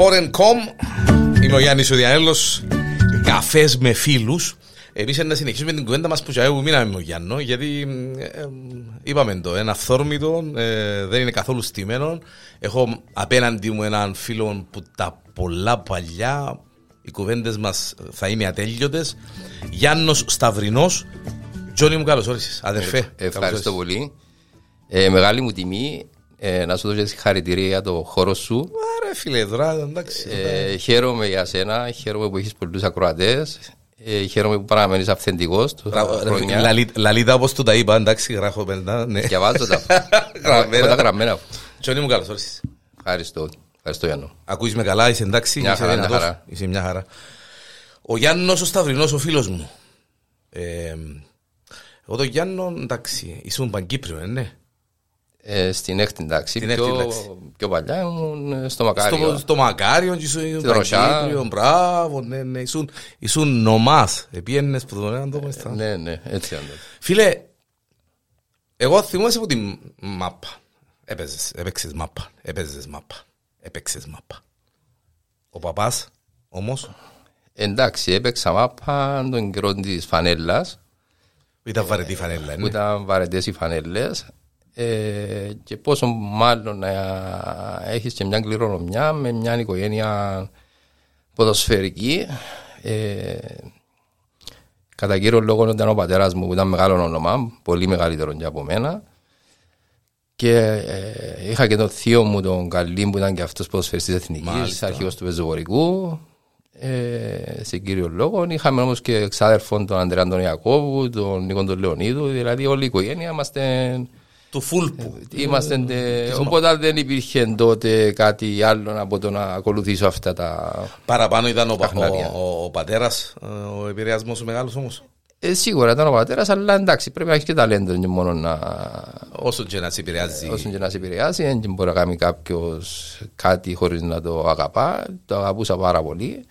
Sport.com Είμαι ο Γιάννης ο Διανέλος. Καφές με φίλους. Εμείς να συνεχίσουμε την κουβέντα μας που που μείναμε με ο Γιάννο Γιατί ε, ε, είπαμε το, ένα αυθόρμητο ε, Δεν είναι καθόλου στημένο. Έχω απέναντι μου έναν φίλο που τα πολλά παλιά Οι κουβέντες μας θα είναι ατέλειωτες. Γιάννος Σταυρινός. Τζόνι μου καλώς όρισες, αδερφέ. Ε, Ευχαριστώ πολύ. Ε, Μεγάλη μου τιμή ε, να σου δώσω συγχαρητήρια για το χώρο σου. Άρα φίλε, τώρα εντάξει. Ε, χαίρομαι για σένα, χαίρομαι που έχεις πολλούς ακροατές. Ε, χαίρομαι που παραμένεις αυθεντικός. Λαλίδα όπως του τα είπα, εντάξει, γράφω πέντα. Ναι. Διαβάζω τα. Γραμμένα. τα γραμμένα. Τσόνι μου καλώς όρισες. Ευχαριστώ. Ευχαριστώ Γιάννο. Ακούεις με καλά, είσαι εντάξει. Μια χαρά, μια χαρά. Είσαι μια χαρά. Ο Γιάννος ο Σταυρινός, ο φίλος μου. Ε, εγώ το Γιάννο, εντάξει, ήσουν Παγκύπριο, ναι. Ε, στην έκτη τάξη. Στην πιο, τάξη. πιο παλιά ήμουν στο Μακάριο. Στο, στο Μακάριο, ήσουν Παγκύπριο, μπράβο, ναι, ναι, ήσουν, ήσουν νομάς. Επίενες που τον έναν τόπο Ναι, ναι, έτσι ήταν. Φίλε, εγώ θυμάσαι από την μάπα. Έπαιζες, έπαιξες μάπα, έπαιζες μάπα, έπαιξες μάπα. Ο παπάς, όμως; Εντάξει, έπαιξα μάπα τον καιρό της φανέλλας. Ήταν βαρετή φανέλα, ναι. Ήταν βαρετές οι φανέλες. Ε, και πόσο μάλλον να έχεις και μια κληρονομιά με μια οικογένεια ποδοσφαιρική. Ε, κατά κύριο λόγο ήταν ο πατέρας μου που ήταν μεγάλο όνομα πολύ μεγαλύτερο και από μένα. Και ε, είχα και τον θείο μου τον Καλή που ήταν και αυτός ποδοσφαιριστής εθνικής αρχηγός του Πεζοβορικού ε, σε κύριο λόγο. Είχαμε όμως και εξάδερφον τον Αντρέα τον Ιακώβου, τον Νίκον τον Λεωνίδου, δηλαδή όλη η οικογένεια είμαστε του φούλπου. Ε, είμαστε, οπότε δεν υπήρχε τότε κάτι άλλο από το να ακολουθήσω αυτά τα. Παραπάνω ήταν ο, ο, ο πατέρας, ε, ο επηρεασμός ο μεγάλος όμως; Ε, σίγουρα ήταν ο πατέρας, αλλά εντάξει, πρέπει να έχεις και ταλέντο και μόνο να. Όσο και να σε επηρεάζει. Όσο και να σε επηρεάζει, δεν μπορεί να κάνει κάποιος κάτι χωρίς να το αγαπά. Το αγαπούσα πάρα πολύ.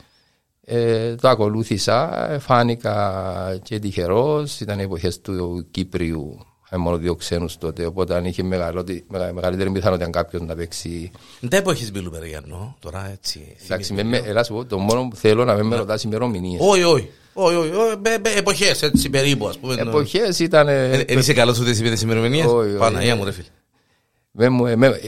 Ε, το ακολούθησα, φάνηκα και τυχερός. Ήταν εποχές του Κύπριου Είχαμε μόνο δύο ξένους τότε, οπότε αν είχε μεγαλύτερη πιθανότητα αν κάποιος να παίξει. Δεν έχει μπει Λουπεριανό, τώρα έτσι. Εντάξει, με, με, το μόνο που θέλω να με με ρωτάς ημερομηνίες. Όχι, όχι. Όχι, όχι, εποχές έτσι περίπου, ας πούμε. Εποχές ήταν. Δεν είσαι καλός ούτε εσύ τις ημερομηνίες; Παναγία μου, ρε φίλε.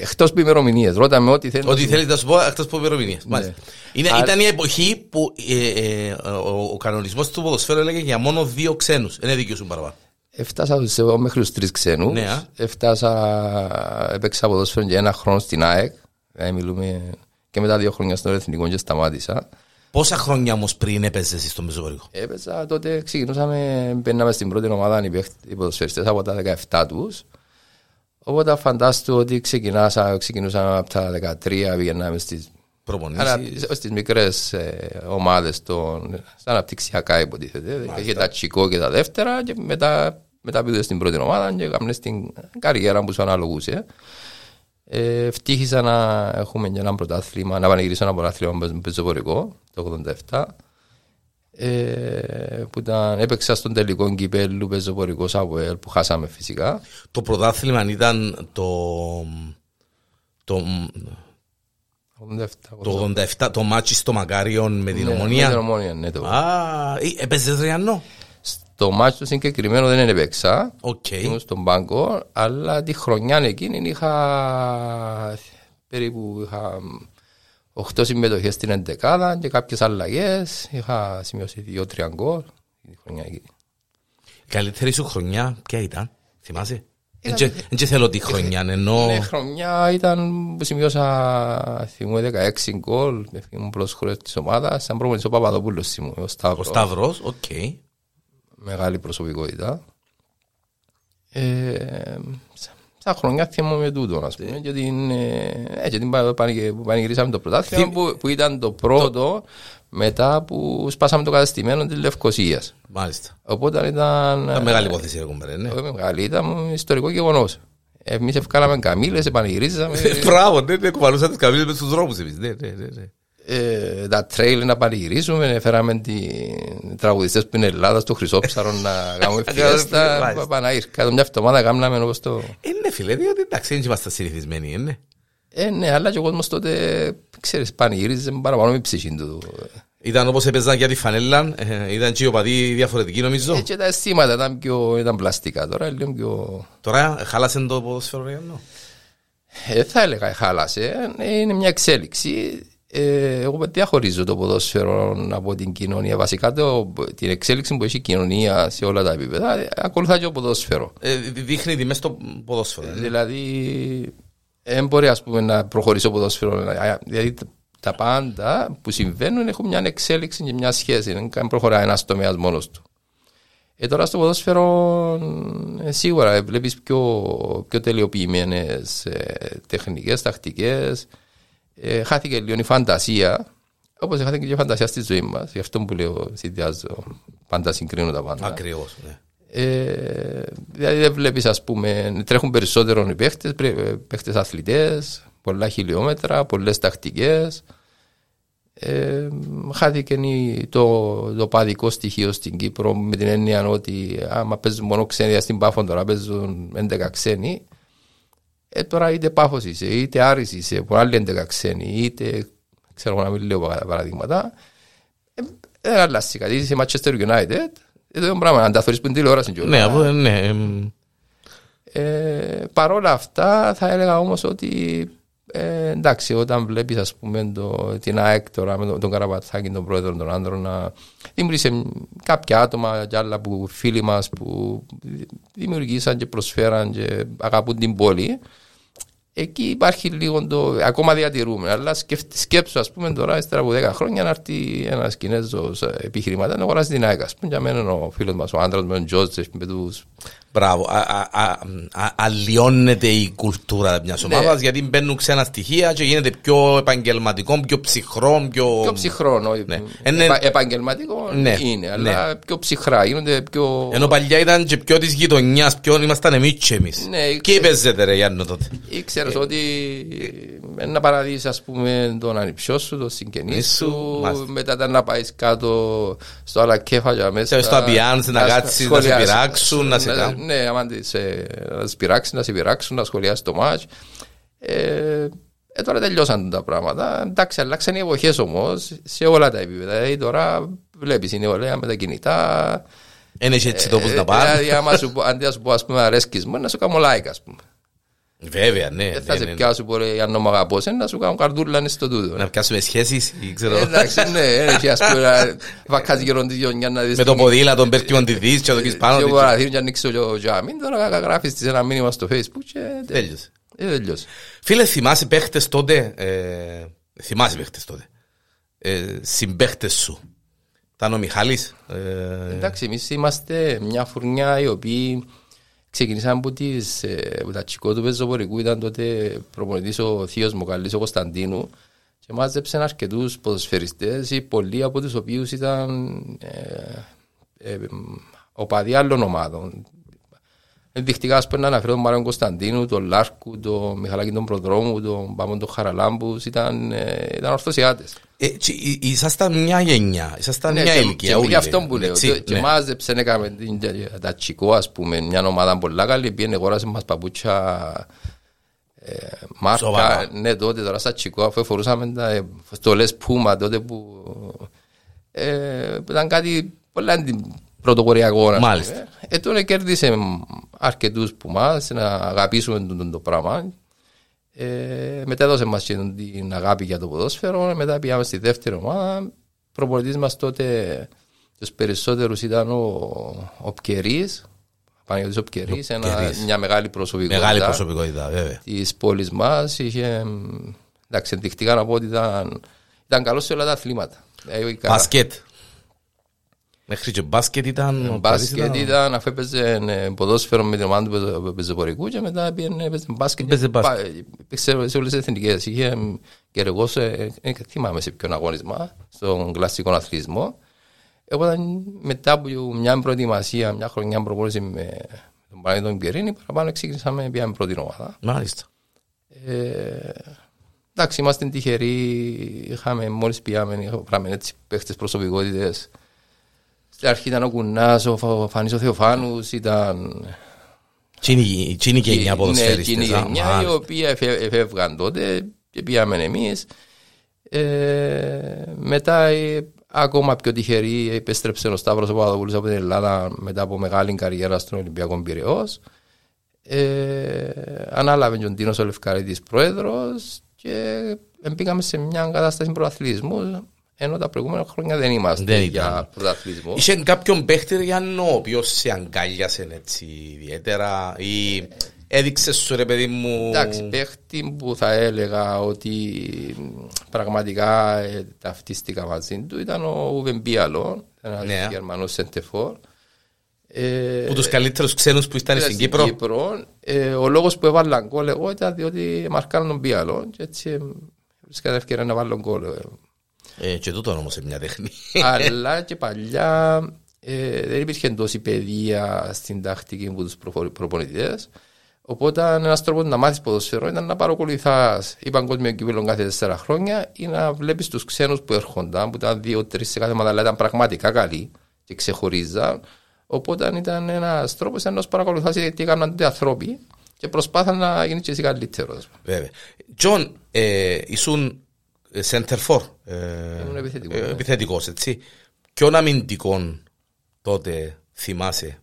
Εκτός που ημερομηνίες, ρώτα ό,τι θέλεις. Ό,τι θέλεις να σου πω, εκτός που ημερομηνίες. Ναι. Ήταν η εποχή που ε, ε, ο κανονισμός του ποδοσφαίρου έλεγε για μόνο δύο ξένους. Είναι δίκιο σου παραπάνω. Έφτασα σε, μέχρι τους τρεις ξένους. Ναι, Έφτασα, έπαιξα ποδόσφαιρο για ένα χρόνο στην ΑΕΚ. Δηλαδή μιλούμε και μετά δύο χρόνια στον Εθνικό και σταμάτησα. Πόσα χρόνια όμως πριν έπαιζες εσύ στο Μεσοβορικό. Έπαιζα τότε, ξεκινούσαμε, μπαίναμε στην πρώτη ομάδα οι ποδοσφαιριστές από τα 17 τους. Οπότε φαντάστο ότι ξεκινούσαμε από τα 13, πήγαιναμε στι Στις μικρές ε, ομάδες των αναπτυξιακά υποτίθεται. Είχε τα τσικό και τα δεύτερα και μετά, μετά πήγε στην πρώτη ομάδα και έκαμε στην καριέρα που σου αναλογούσε. Ε, ευτύχησα να έχουμε και ένα πρωτάθλημα, να πανηγυρίσω ένα πρωτάθλημα με πεζοπορικό το 1987. Ε, που ήταν, έπαιξα στον τελικό κυπέλου πεζοπορικό από που χάσαμε φυσικά. Το πρωτάθλημα ήταν το, το το 87 το μάτσι στο Μακάριον με την ναι, Ομονία. Με την Ομονία, ναι. Το... Α, έπαιζες Γιάννο. Στο μάτσι το συγκεκριμένο δεν έπαιξα. Okay. Ήμουν στον πάγκο, αλλά τη χρονιά εκείνη είχα περίπου είχα 8 συμμετοχές στην εντεκάδα και κάποιες αλλαγές. Είχα σημειώσει 2-3 γκολ. Η καλύτερη σου χρονιά ποια ήταν, θυμάσαι; Δεν θέλω τη χρονιά, ενώ... Ναι, χρονιά ήταν που σημειώσα, θυμούμαι 16 γκολ, ήμουν πρώτος σκόρερ της ομάδας, σαν προπονητής ο Παπαδοπούλος ήμουν, ο Σταύρος. Ο Σταύρος, οκ. Μεγάλη προσωπικότητα. Ε, σαν χρονιά θυμούμαι τούτο, ας πούμε, και την, έτσι, την πανηγυρίσαμε το πρωτάθλημα που, που ήταν το πρώτο μετά που σπάσαμε το καταστημένο της Λευκοσίας. Μάλιστα. Οπότε ήταν. Ήταν μεγάλη υπόθεση, εγώ ναι. Όχι μεγάλη, ήταν ιστορικό γεγονός. Εμείς ευκάλαμε καμίλε, επανηγυρίζαμε. Μπράβο, ναι, ναι, κουβαλούσαμε τις καμίλε με τους δρόμους εμείς. Ναι, ναι, ναι. ναι. Ε, τα τρέιλ να πανηγυρίζουμε, φέραμε τι τραγουδιστές που είναι Ελλάδα στο Χρυσόψαρο να κάνουμε φιέστα. Παναγύρ, κάτω μια εβδομάδα κάναμε όπως το. Είναι φίλε, διότι εντάξει, δεν είμαστε συνηθισμένοι, είναι. Ε, ναι, αλλά και ο κόσμος τότε, ξέρεις, πανηγύριζε παραπάνω με ψυχή του. Ήταν όπως έπαιζαν για τη φανέλα, ε, ήταν και οι οπαδοί διαφορετικοί νομίζω. Ε, και τα αισθήματα ήταν πιο ήταν πλαστικά τώρα, λίγο πιο... Τώρα χάλασε το ποδόσφαιρο Ριάννο. Ε, θα έλεγα χάλασε, ε, είναι μια εξέλιξη. Ε, εγώ διαχωρίζω το ποδόσφαιρο από την κοινωνία. Βασικά το, την εξέλιξη που έχει η κοινωνία σε όλα τα επίπεδα ε, ακολουθά και το ποδόσφαιρο. Ε, δείχνει τη μέσα στο ποδόσφαιρο. Ε, δηλαδή, δεν μπορεί ας πούμε, να προχωρήσει το ποδόσφαιρο. Δηλαδή, τα πάντα που συμβαίνουν έχουν μια εξέλιξη και μια σχέση. Δεν προχωράει ένας τομέας μόνος του. Ε, τώρα στο ποδόσφαιρο ε, σίγουρα βλέπεις πιο, πιο τελειοποιημένες ε, τεχνικές, τακτικές. Ε, χάθηκε λίγο η φαντασία. Όπως χάθηκε και η φαντασία στη ζωή μας. Γι' αυτό που λέω, συνδυάζω. Πάντα συγκρίνω τα πάντα. Ακριβώς. Ναι. Ε, δηλαδή δεν βλέπεις, ας πούμε, τρέχουν περισσότερο οι παίχτες, παίχτες αθλητές, πολλά χιλιόμετρα, πολλές τακτικές. Ε, χάθηκε το, το παδικό στοιχείο στην Κύπρο με την έννοια ότι άμα παίζουν μόνο ξένοι στην Πάφο τώρα παίζουν 11 ξένοι. Ε, τώρα είτε Πάφος είσαι είτε Άρης είσαι που άλλοι 11 ξένοι είτε ξέρω να μην λέω παραδείγματα. Ε, δεν αλλάζει κάτι. Είσαι Manchester United ε, το πράγμα αν τα θεωρείς που είναι τηλεόραση ναι, ναι. Ε, παρόλα αυτά θα έλεγα όμως ότι ε, εντάξει, όταν βλέπεις ας πούμε το, την ΑΕΚ τώρα με τον, τον Καραπαθάκη, τον πρόεδρο των άντρων να δημιουργήσει κάποια άτομα και άλλα που φίλοι μας που δημιουργήσαν και προσφέραν και αγαπούν την πόλη εκεί υπάρχει λίγο το. ακόμα διατηρούμε. Αλλά σκέψου, ας πούμε, τώρα, ύστερα από 10 χρόνια, να έρθει ένας Κινέζος επιχειρηματία να αγοράσει την ΑΕΚ. Α πούμε, για μένα ο φίλος μας, ο άντρας με τον Τζότζεφ, με τους Μπράβο. Αλλοιώνεται η κουλτούρα μιας ναι. ομάδας γιατί μπαίνουν ξένα στοιχεία και γίνεται πιο επαγγελματικό, πιο ψυχρό. Πιο, πιο ψυχρό. Ναι. Επα, επαγγελματικό ναι. είναι, αλλά ναι. πιο ψυχρά. Γίνονται πιο... Ενώ παλιά ήταν και πιο της γειτονιάς, πιο ήμασταν εμείς και εμείς. Ναι, και παίζετε, ρε Γιάννο τότε. Ήξερε ε, ότι να παραδείσει, ας πούμε, τον ανιψιό σου, τον συγγενή σου, μετά να πάεις κάτω στο άλλα κέφαλια μέσα. Στο απιάνς, να κάτσεις, να σε πειράξουν, να σε κάνουν ναι, άμα σε, να σε πειράξεις, να σε πειράξουν, να σχολιάσεις το μάτς. Ε, ε, τώρα τελειώσαν τα πράγματα. Εντάξει, αλλάξαν οι εποχές όμως σε όλα τα επίπεδα. Δηλαδή τώρα βλέπεις η νεολαία με τα κινητά. Είναι έτσι το πώ να πάρει. Δηλαδή, άμα σου, αντί να σου πω, ας πούμε, αρέσκεις μου, να σου κάνω like, ας πούμε. Βέβαια, ναι. Δεν θα ναι, σε ναι, πιάσω πολύ αν νόμο αγαπώ να σου κάνω καρδούλα στο τούτο. Να πιάσουμε σχέσεις, ξέρω. Εντάξει, ναι, έχει ας πούμε βακάζει γερόν τη γιονιά να δεις. Με το ποδήλα, τον πέρκιμον τη δεις και το δεις πάνω. Και ο παραθύρι και ανοίξει το τζάμιν, τώρα γράφεις της ένα μήνυμα στο facebook και τέλειωσε. Τέλειωσε. Φίλε, θυμάσαι παίχτες τότε, θυμάσαι παίχτες τότε, συμπαίχτες σου. Ήταν ο Μιχάλης. Εντάξει, εμείς είμαστε μια φουρνιά η οποία Ξεκινήσαμε από, τις, ε, από τα τσικό του πεζοπορικού, ήταν τότε προπονητής ο θείος μου καλής ο Κωνσταντίνου και μάζεψε αρκετούς ποδοσφαιριστές ή πολλοί από τους οποίους ήταν ε, ε, οπαδοί άλλων ομάδων. Ενδεικτικά, ας πούμε, να αναφέρω τον Μάριον Κωνσταντίνου, τον Λάρκου, τον Μιχαλάκη τον Προδρόμου, τον Πάμον τον Χαραλάμπους, ήταν, ε, ήταν ορθωσιάτες. Ε, ήσασταν μια γενιά, ήσασταν ναι, μια ηλικία. Και, και αυτό που λέω. Και, και ναι. μάζεψε, έκαμε τα τσικό, ας πούμε, μια ομάδα πολλά καλή, πήγαινε αγόρασε μας παπούτσια ε, μάρκα. Ναι, τότε τώρα στα τσικό, αφού φορούσαμε τα στολές πούμα, τότε που ε, ήταν κάτι πολλά πρωτοποριακό. Μάλιστα. Ε, τώρα κέρδισε αρκετούς που μας να αγαπήσουμε το, το πράγμα ε, μετά έδωσε μας την αγάπη για το ποδόσφαιρο, μετά πήγαμε στη δεύτερη ομάδα. Προπονητής μας τότε τους περισσότερους ήταν ο, ο Πκερής, Παναγιώτης ο Πκερής, ένα, μια μεγάλη προσωπικότητα, μεγάλη προσωπικότητα βέβαια. της πόλης μας. Είχε, εντάξει, ενδεικτικά να πω ότι ήταν, ήταν καλός σε όλα τα αθλήματα. Ε, Μπασκετ. Μέχρι και μπάσκετ ήταν. Ε, μπάσκετ ήταν, αφού έπαιζε ε, ποδόσφαιρο με την ομάδα του πεζοπορικού και μετά πήγαινε έπαιζε μπάσκετ. Έπαιζε μπάσκετ. σε όλες τις εθνικές. Είχε και εγώ σε, θυμάμαι σε ποιον αγώνισμα, στον κλασικό αθλητισμό. Εγώ μετά από μια προετοιμασία, μια χρονιά προπόνηση με τον Παναγιώτο τον Πιερίνη, παραπάνω ξεκινήσαμε πήγαμε πρώτη ομάδα. Μάλιστα. Ε, εντάξει, είμαστε τυχεροί, είχαμε μόλις πήγαμε, είχαμε έτσι παίχτες προσωπικότητες στην αρχή ήταν ο Κουνάς, ο Φανής ο Θεοφάνους, ήταν Τι είναι η- τι είναι η γενιά Ναι, ποδοσφαιριστές. εκείνη η α, γενιά μάλιστα. η οποία εφε- εφεύγαν τότε και πήγαμε εμείς. Ε, μετά ε, ακόμα πιο τυχερή επέστρεψε ο Σταύρος ο Παπαδοπούλος από την Ελλάδα μετά από μεγάλη καριέρα στον Ολυμπιακό Πυραιός. Ε, ανάλαβε και ο Ντίνος ο Λευκαρίτης πρόεδρος και μπήκαμε σε μια κατάσταση πρωταθλητισμού ενώ τα προηγούμενα χρόνια δεν είμαστε Δεν για ήταν. πρωταθλητισμό. Είχε κάποιον παίχτη Γιάννο, ο οποίος σε αγκάλιασε έτσι ιδιαίτερα ή έδειξε σου ρε παιδί μου... Εντάξει, παίχτη που θα έλεγα ότι μ, πραγματικά ε, ταυτίστηκα μαζί του ήταν ο Ουβεν Μπίαλο, ένας Ναι. Γερμανός σεντεφόρ. Ε, που τους καλύτερους ξένους που ήταν στην Κύπρο. Ε, ο λόγος που έβαλα γκολ εγώ ήταν διότι μαρκάραν τον Μπίαλο και έτσι ε, βρίσκεται ευκαιρία να βάλω γκολ. Ε. Ε, και τούτο όμως είναι μια τέχνη. Αλλά και παλιά ε, δεν υπήρχε τόση παιδεία στην τακτική από τους προπονητές. Οπότε ένας τρόπος να μάθεις ποδοσφαιρό ήταν να παρακολουθάς ή παγκόσμιο κύπελο κάθε τέσσερα χρόνια ή να βλέπεις τους ξένους που έρχονταν, που ήταν δύο-τρει σε κάθε ομάδα, αλλά ήταν πραγματικά καλοί και ξεχωρίζαν. Οπότε ήταν ένας τρόπος να παρακολουθάς τι έκαναν τότε άνθρωποι και προσπάθαν να γίνεις και εσύ καλύτερος. Βέβαια. Τζον, ε, ήσουν ε, center forward. Ε, Ήμουν επιθετικός, ε, ναι. επιθετικός, έτσι. Ποιον αμυντικών τότε θυμάσαι.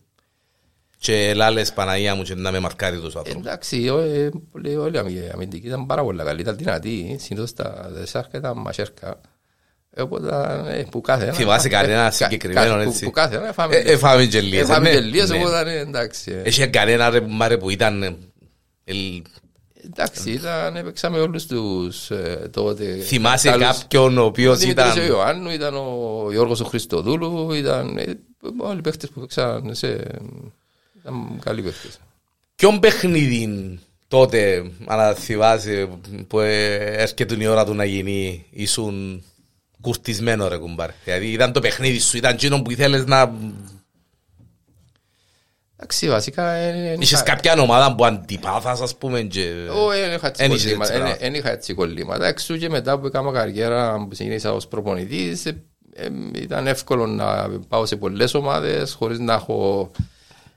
Και λάλες Παναγία μου και να με μαρκάρει τους άνθρωπους. Εντάξει, ο- ε, όλοι όλοι οι αμυντικοί ήταν πάρα πολύ καλοί, ήταν δυνατοί, συνήθως τα δεσάρκα ήταν μασέρκα. Ε, Οπότε, ε, που κάθε ένα... Θυμάσαι κανένα κα- συγκεκριμένο, κα- που- έτσι; Που κάθε ένα έφαμε. Ε, Έφαμε και λίγες. Έφαμε ναι, και λίγες, ναι. οπότε ε, εντάξει. ε. Έχει κανένα ρε μάρε που ήταν... ε, ελ- Εντάξει, ήταν, έπαιξαμε όλους τους ε, τότε. Θυμάσαι καλούς. κάποιον ο Ο οποίος Δημήτρης ήταν... ο Ιωάννου, ήταν ο Γιώργος ο Χριστοδούλου, ήταν ε, όλοι οι παίχτες που παίξαν σε... Ήταν καλοί παίχτες. Ποιον παιχνίδι τότε, αν θυμάσαι, που ε, έρχεται η ώρα του να γίνει, ήσουν κουρτισμένο ρε κουμπάρ. Δηλαδή ήταν το παιχνίδι σου, ήταν εκείνο που ήθελες να... Εντάξει, βασικά... ε, ε, Είχες είχα- κάποια ομάδα που αντιπάθας ας πούμε και... Ω, δεν είχα έτσι Εν είχες κολλήματα. έτσι εν- πράγμα. εν είχα έτσι κολλήματα. Εξού και μετά που έκανα καριέρα που ξεκίνησα ως προπονητής ε, ε, ήταν εύκολο να πάω σε πολλές ομάδες χωρίς να έχω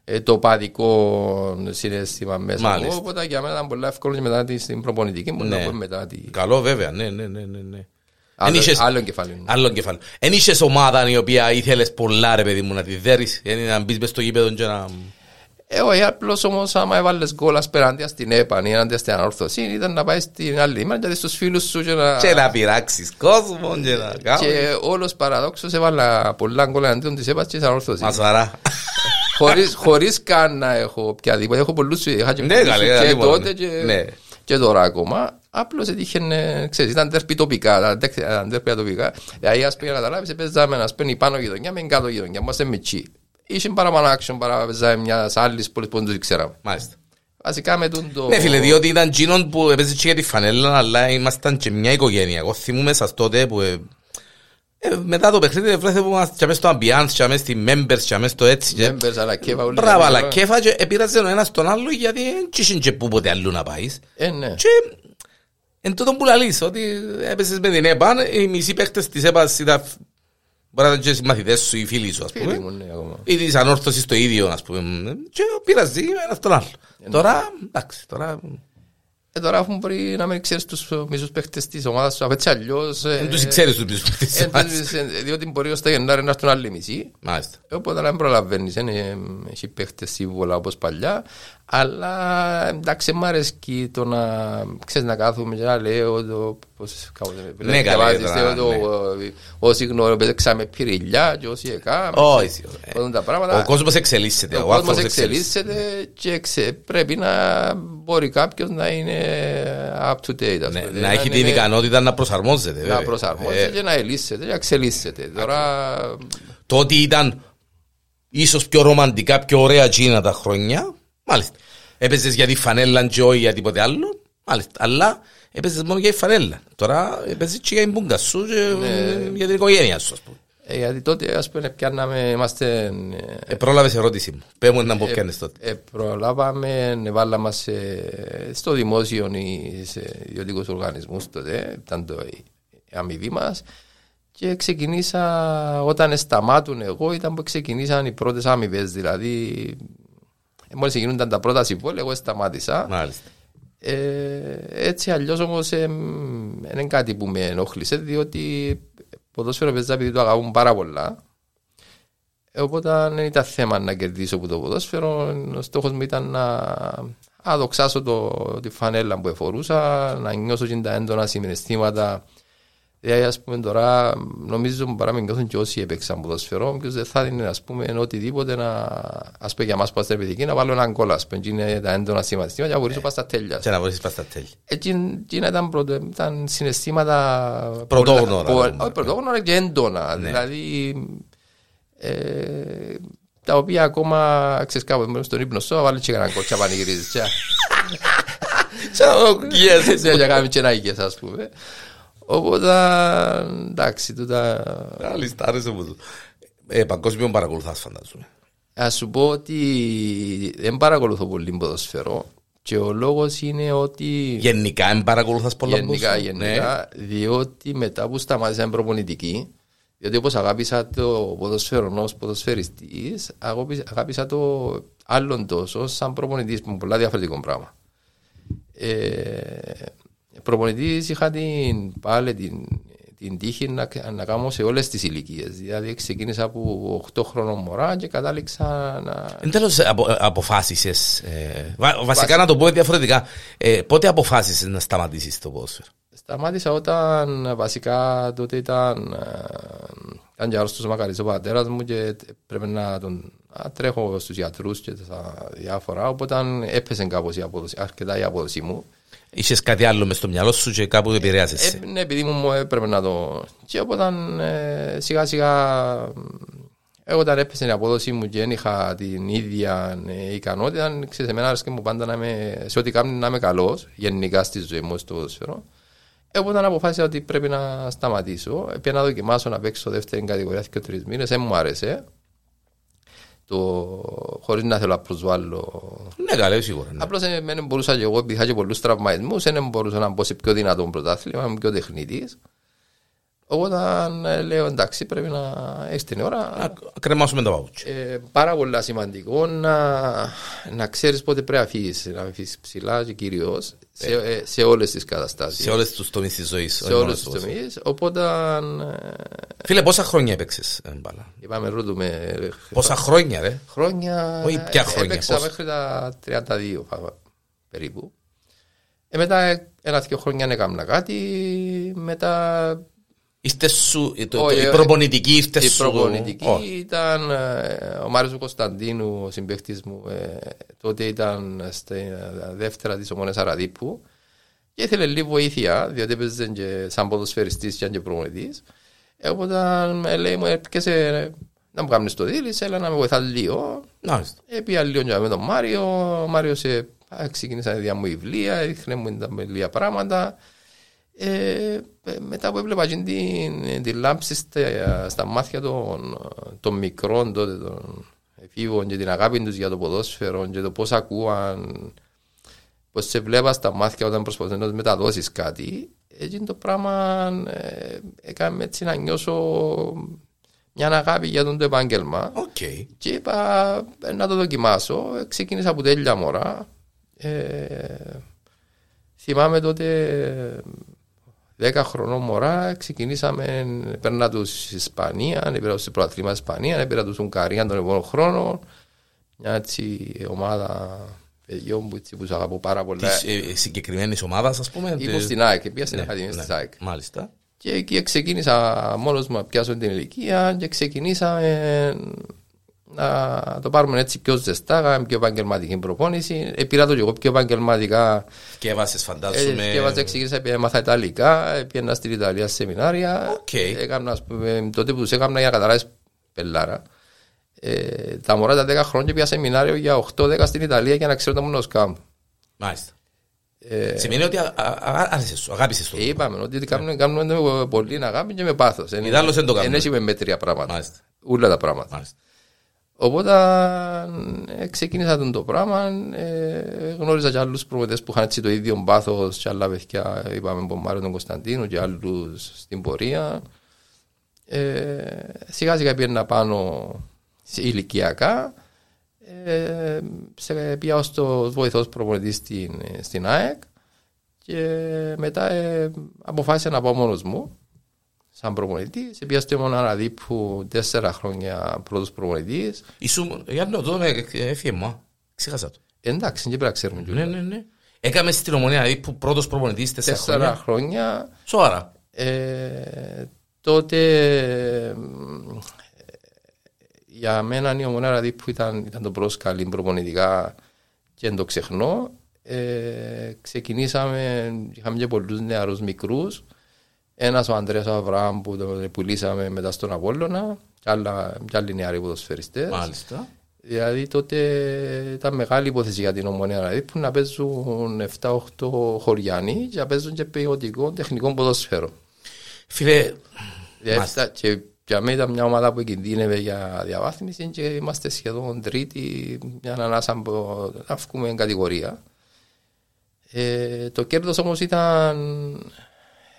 ε, το παδικό συνέστημα μέσα Μάλιστα. μου. Οπότε για μένα ήταν πολύ εύκολο και μετά τη- στην προπονητική μου Ναι. να πω μετά τη... Καλό βέβαια, ναι, ναι, ναι, ναι. Ναι. Εν Άλλο, είχες- άλλο κεφάλαιο. Άλλον κεφάλαιο. Εν είχες ομάδα η οποία ήθελες πολλά ρε παιδί μου να τη δέρεις, yani να μπεις μες στο γήπεδο και να... Ε, όχι, απλώς όμως άμα έβαλες γκολ απέναντι στην ΕΠΑΝ ή ενάντια στην ανόρθωση ήταν να πάεις στην άλλη ημέρα γιατί στους φίλους σου και να... Και να πειράξεις κόσμο και να κάνεις. Και όλος παραδόξως έβαλα πολλά γκολ εναντίον της ΕΠΑ και της ανόρθωσης. Μαζαρά. χωρίς, χωρίς καν να έχω οποιαδήποτε. Έχω πολλούς, είχα και Ναι, πολλούς καλή, και καλή μόνο, τότε ναι. και, Ναι. και τώρα ακόμα. Απλώς έτυχε, ε, ξέρεις, ήταν τέρπι τοπικά, ήταν τέρπι- ήταν τέρπι τοπικά. Δηλαδή, ας πήγα να καταλάβεις, παίζαμε να σπένει πάνω γειτονιά με κάτω γειτονιά, είμαστε μητσί. Είχε παραπάνω action παρά παίζαμε μιας άλλης πόλης που δεν τους ξέραμε. Μάλιστα. Βασικά με τον το... Ναι φίλε, διότι ήταν εκείνον που έπαιζε και για τη φανέλα, αλλά ήμασταν και μια οικογένεια. Εγώ θυμούμαι σας τότε που... ε, ε, μετά το παιχνίδι βρέθηκε που είμαστε και μέσα στο ambiance, και μέσα στη members, και μέσα στο έτσι. και- Members, αλλά κέφα όλοι. Μπράβο, αλλά κέφα και επήραζε ο ένας τον άλλο γιατί δεν είχε και πού ποτέ αλλού να πάεις. Ε, ναι. Και εν τούτον που λαλείς, ότι έπαιζες με την ΕΠΑ, οι μισοί παίχτες της ΕΠΑ ήταν μπορεί να ήταν και οι μαθητές σου, οι φίλοι σου, ας Φίλοι πούμε. μου, ναι, ακόμα. Ή της ανόρθωσης το ίδιο, ας πούμε. Και πειραζεί ένας τον άλλο. Τώρα, εντάξει, τώρα... Ε, τώρα αφού μπορεί να μην ξέρεις τους μισούς παίχτες της ομάδας σου, αφού έτσι αλλιώς... ε, Δεν τους ξέρεις τους πίσω της ε, ΕΠΑ. τους- ε, Διότι μπορεί ως τα Γενάρη να έρθουν άλλοι μισοί. Μάλιστα. Οπότε δεν προλαβαίνεις, είναι, έχει παίχτες σύμβολα όπως παλιά. Αλλά εντάξει, μ' αρέσει το να, ξέρεις, να κάθομαι και να λέω το, πώς κάποτε Ναι, καλέ, διαβάζεις, τώρα, λέω το, ναι. όσοι γνωρίζουν παίξαμε πυρηλιά και όσοι έκαμε. Όχι, Όλα τα πράγματα. Ο κόσμος εξελίσσεται. Ο Ο κόσμος άνθρωπος εξελίσσεται και ξε, πρέπει να μπορεί κάποιος να είναι up to date. ας Ναι, πούμε. Να έχει την είναι- ικανότητα να προσαρμόζεται. βέβαια. να προσαρμόζεται Ε, και να ελίσσεται και να εξελίσσεται. Τώρα Το ότι ήταν ίσως πιο ρομαντικά, πιο ωραία εκείνα τα χρόνια, μάλιστα. Έπαιζες για τη φανέλα και όχι για τίποτε άλλο, μάλιστα. Αλλά έπαιζες μόνο για τη φανέλα. Τώρα έπαιζες και για την πούγκα σου και Ναι. για την οικογένεια σου, ας πούμε. Ε, γιατί τότε ας πούμε πιάνναμε, είμαστε, Ε, πρόλαβες ερώτηση μου. Πες μου να μου πιάνεις τότε. ε, προλάβαμε, βάλαμε μας ε, στο δημόσιο ή σε ιδιωτικούς οργανισμούς τότε, ήταν το η αμοιβή μας και ξεκινήσα, όταν σταμάτουν εγώ ήταν που ξεκινήσαν οι πρώτες αμοιβές, δηλαδή μόλις γίνονταν τα πρώτα συμβόλαια, εγώ σταμάτησα. Μάλιστα. Ε, έτσι αλλιώς όμως ε, δεν είναι κάτι που με ενόχλησε διότι ποδόσφαιρο παίζα επειδή το αγαπούν πάρα πολλά ε, οπότε δεν ήταν θέμα να κερδίσω από το ποδόσφαιρο ο στόχος μου ήταν να αδοξάσω το, τη φανέλα που εφορούσα να νιώσω και τα έντονα συναισθήματα Δηλαδή, ας πούμε τώρα, νομίζω παρά με νιώθουν και όσοι έπαιξαν ποδοσφαιρό, ποιος δεν θα είναι, ας πούμε, οτιδήποτε να, ας πούμε, για μας που είμαστε παιδικοί, να βάλω έναν κόλλα, ας πούμε, είναι τα έντονα σημαντικά, για να μπορείς πας στα τέλεια. Και να μπορείς πας στα τέλεια. Έτσι, ήταν, πρώτο, ήταν συναισθήματα... Πρωτόγνωρα. Όχι, πρωτόγνωρα και έντονα, ναι. δηλαδή... Ε, τα οποία ακόμα, ξέρεις κάπου, στον ύπνο σου, βάλεις και έναν κότσια πανηγυρίζεις. Σαν ο γκιές. Για να κάνουμε και ένα γκιές, ας πούμε. Οπότε, εντάξει, τούτα... Αλιστάρεσαι μου. Ε, παγκόσμιο παρακολουθάς φαντάζομαι. Ας σου πω ότι δεν παρακολουθώ πολύ ποδοσφαιρό και ο λόγος είναι ότι. Γενικά δεν παρακολουθάς πολλά Γενικά, γενικά, ναι. διότι μετά που σταμάτησα προπονητική, διότι όπως αγάπησα το ποδοσφαίρο ως ποδοσφαιριστής, αγάπησα το άλλον τόσο σαν προπονητής που είναι πολλά διαφορετικό πράγμα. Ε, προπονητής είχα την, πάλι την, την τύχη να, να κάνω σε όλες τις ηλικίες. Δηλαδή ξεκίνησα από 8 χρόνων μωρά και κατάληξα να. Εν τέλος, απο, αποφάσισες. Ε, βασικά Βάση. να το πω διαφορετικά. Ε, πότε αποφάσισες να σταματήσεις το ποδόσφαιρο; Σταμάτησα όταν βασικά τότε ήταν. Ήταν και άρρωστος μακαρής ο πατέρας μου και πρέπει να τον να τρέχω στους γιατρούς και στα διάφορα οπότε έπεσε κάπως η απόδοση, αρκετά η απόδοση μου Είχες κάτι άλλο μες στο μυαλό σου και κάπου επηρεάζει. Ε, ναι, επειδή μου έπρεπε να το. Και οπότε ε, σιγά σιγά. Εγώ όταν έπεσε η απόδοση μου και δεν είχα την ίδια ε, ικανότητα, ξέρεις, εμένα άρεσε μου πάντα να είμαι, σε ό,τι κάνω να είμαι καλός, γενικά στη ζωή μου στο ποδοσφαίρο. Οπότε αποφάσισα ότι πρέπει να σταματήσω. Πήγα να δοκιμάσω να παίξω δεύτερη κατηγορία και τρει μήνες, δεν μου άρεσε το, χωρίς να θέλω να προσβάλλω. Ναι, καλά, σίγουρα. Ναι. Απλώς δεν μπορούσα και εγώ, επειδή είχα και πολλούς τραυματισμούς, δεν μπορούσα να μπω σε πιο δυνατό πρωτάθλημα, είμαι πιο τεχνητής. Οπότε λέω εντάξει πρέπει να έχεις την ώρα. Να κρεμάσουμε τα παπούτσια. Ε, πάρα πολύ σημαντικό να, να ξέρεις πότε πρέπει να φύγεις. Να φύγεις ψηλά και κυρίως σε, ε, σε όλες τις καταστάσεις. Σε όλες τους τομείς της ζωής. Σε όλες τους τομείς. Οπότε. Φίλε, πόσα χρόνια έπαιξες μπάλα. Είπαμε ρωτούμε. Πόσα χρόνια, ρε; Χρόνια. Όχι, ποια χρόνια. Έπαιξα μέχρι τα 32 περίπου. Ε, μετά ένα-δύο χρόνια έκανα κάτι. Μετά Είστε σου, το, η προπονητική είστε η σου. Η προπονητική oh. ήταν ε, ο Μάριος Κωνσταντίνου, ο συμπαίχτης μου, ε, τότε ήταν στη δεύτερα της ομόνες Αραδίπου και ήθελε λίγη βοήθεια, διότι έπαιζε και σαν ποδοσφαιριστής και αν και προπονητής. Ε, οπότε με λέει μου έπαιξε να μου κάνεις το δίλης, έλα να με βοηθάς λίγο. Έπια λίγο με τον Μάριο, ο Μάριος ξεκίνησε να διά μου βιβλία, έδειχνε μου τα λίγα πράγματα. Ε, μετά που έβλεπα την, την λάμψη στα, στα μάτια των, των μικρών τότε, των εφήβων και την αγάπη τους για το ποδόσφαιρο και το πώς ακούαν πώς σε βλέπα στα μάτια όταν προσπαθούν να μεταδώσεις κάτι έτσι το πράγμα ε, έκανε έτσι να νιώσω μια αγάπη για τον το επάγγελμα. Okay. και είπα ε, να το δοκιμάσω. Ξεκίνησα από τέλεια μωρά. Ε, θυμάμαι τότε Δέκα χρονών μωρά ξεκινήσαμε, παίρνα τους Ισπανία, πήρα τους πρωταθλήμα Ισπανίας, πήρα τους Ουγγαρία τον επόμενο χρόνο. Μια έτσι ομάδα παιδιών που, έτσι, που τους αγαπώ πάρα πολύ. Της ε, συγκεκριμένης ομάδας, ας πούμε. Ήμουν στην ΑΕΚ, πήγα στην ναι, Ακαδημία ναι, τη ΑΕΚ. Μάλιστα. Και εκεί ξεκίνησα μόνος μου να πιάσω την ηλικία και ξεκινήσαμε να το πάρουμε έτσι πιο ζεστά, πιο επαγγελματική προπόνηση. Επήρα το και εγώ πιο επαγγελματικά. Και έβασες, φαντάζομαι. Και έβαζε, εξήγησα, έμαθα Ιταλικά, πήγαινα στην Ιταλία σε σεμινάρια. Okay. Έκανα, πούμε, τότε που τους έκανα για να καταλάβεις πελάρα. Ε, τα μωρά τα 10 χρόνια πήγα σεμινάριο για 8-10 στην Ιταλία για να ξέρω το μόνο σκάμπ. Μάλιστα. Ε, Σημαίνει ότι άρεσες σου, αγάπησες το. Είπαμε ότι κάνουμε, κάνουμε πολύ αγάπη και με πάθος. Ιδάλω δεν το κάνουμε. Δεν έχει με τρία πράγματα. Ούλα τα πράγματα. Μάλιστα. Οπότε ε, ξεκίνησα τον το πράγμα. Ε, γνώριζα και άλλους προμετέ που είχαν έτσι το ίδιο πάθος και άλλα παιδιά. Είπαμε τον Μάριο τον Κωνσταντίνο και άλλους στην πορεία. Ε, σιγά σιγά πήγαινα πάνω ηλικιακά. Ε, σε, πήγα ως το βοηθός προπονητής στην, στην ΑΕΚ και μετά ε, αποφάσισα να πάω μόνος μου σαν προπονητής. Πήγα στο Μοναραδί που τέσσερα χρόνια πρώτος προπονητής. Ήσουν, για να το έφυγε μου, ξέχασα το. Εντάξει, δεν πρέπει να ξέρουμε. Ναι, ναι, ναι. Έκαμε στην ομονία δηλαδή που πρώτος προπονητής τέσσερα, τέσσερα χρόνια. χρόνια. Σοβαρά. Ε, τότε για μένα η ομονία δηλαδή που ήταν, ήταν το πρώτος καλή προπονητικά και δεν το ξεχνώ. Ε, ξεκινήσαμε, είχαμε και πολλούς νεαρούς μικρούς. Ένας ο Ανδρέας Αβραάμ που τον πουλήσαμε μετά στον Απόλλωνα και, άλλα, και άλλοι νεαροί ποδοσφαιριστές. Μάλιστα. Δηλαδή τότε ήταν μεγάλη υπόθεση για την ομονία δηλαδή που να παίζουν 7-8 χωριάνοι και να παίζουν και ποιοτικό τεχνικό ποδοσφαίρο. Φίλε, δηλαδή, και για μένα ήταν μια ομάδα που κινδύνευε για διαβάθμιση και είμαστε σχεδόν τρίτη μια ανάσα να βγούμε κατηγορία. Ε, το κέρδος όμως ήταν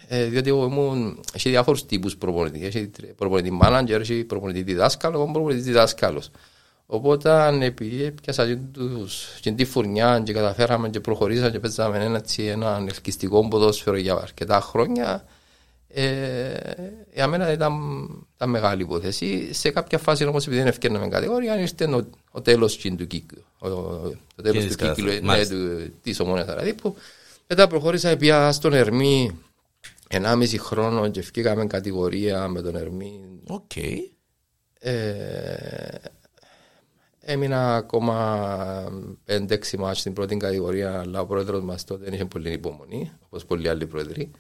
ε, διότι εγώ ήμουν, έχει διάφορους τύπους προπονητής. Έχει προπονητή μάναντζερ, έχει προπονητή διδάσκαλο, εγώ προπονητή διδάσκαλος. Οπότε επειδή πιάσα την τη φουρνιά και καταφέραμε και προχωρήσαμε και παίζαμε ένα, ένα ελκυστικό ποδόσφαιρο για αρκετά χρόνια, ε, για μένα ήταν, ήταν μεγάλη υπόθεση. Σε κάποια φάση όμως, επειδή δεν ευκαιρνάμε κατηγορία, ήρθε ο, ο τέλος του κύκλου. Ο, το τέλος του κύκλου ναι, της ομόνια δηλαδή. Που μετά προχώρησα πια στον Ερμή 1,5 χρόνο και βγήκαμε κατηγορία με τον Ερμή. Okay. Ε, έμεινα ακόμα 5-6 μάτς στην πρώτη κατηγορία, αλλά ο πρόεδρος μας τότε δεν είχε πολύ υπομονή, όπως πολλοί άλλοι πρόεδροι.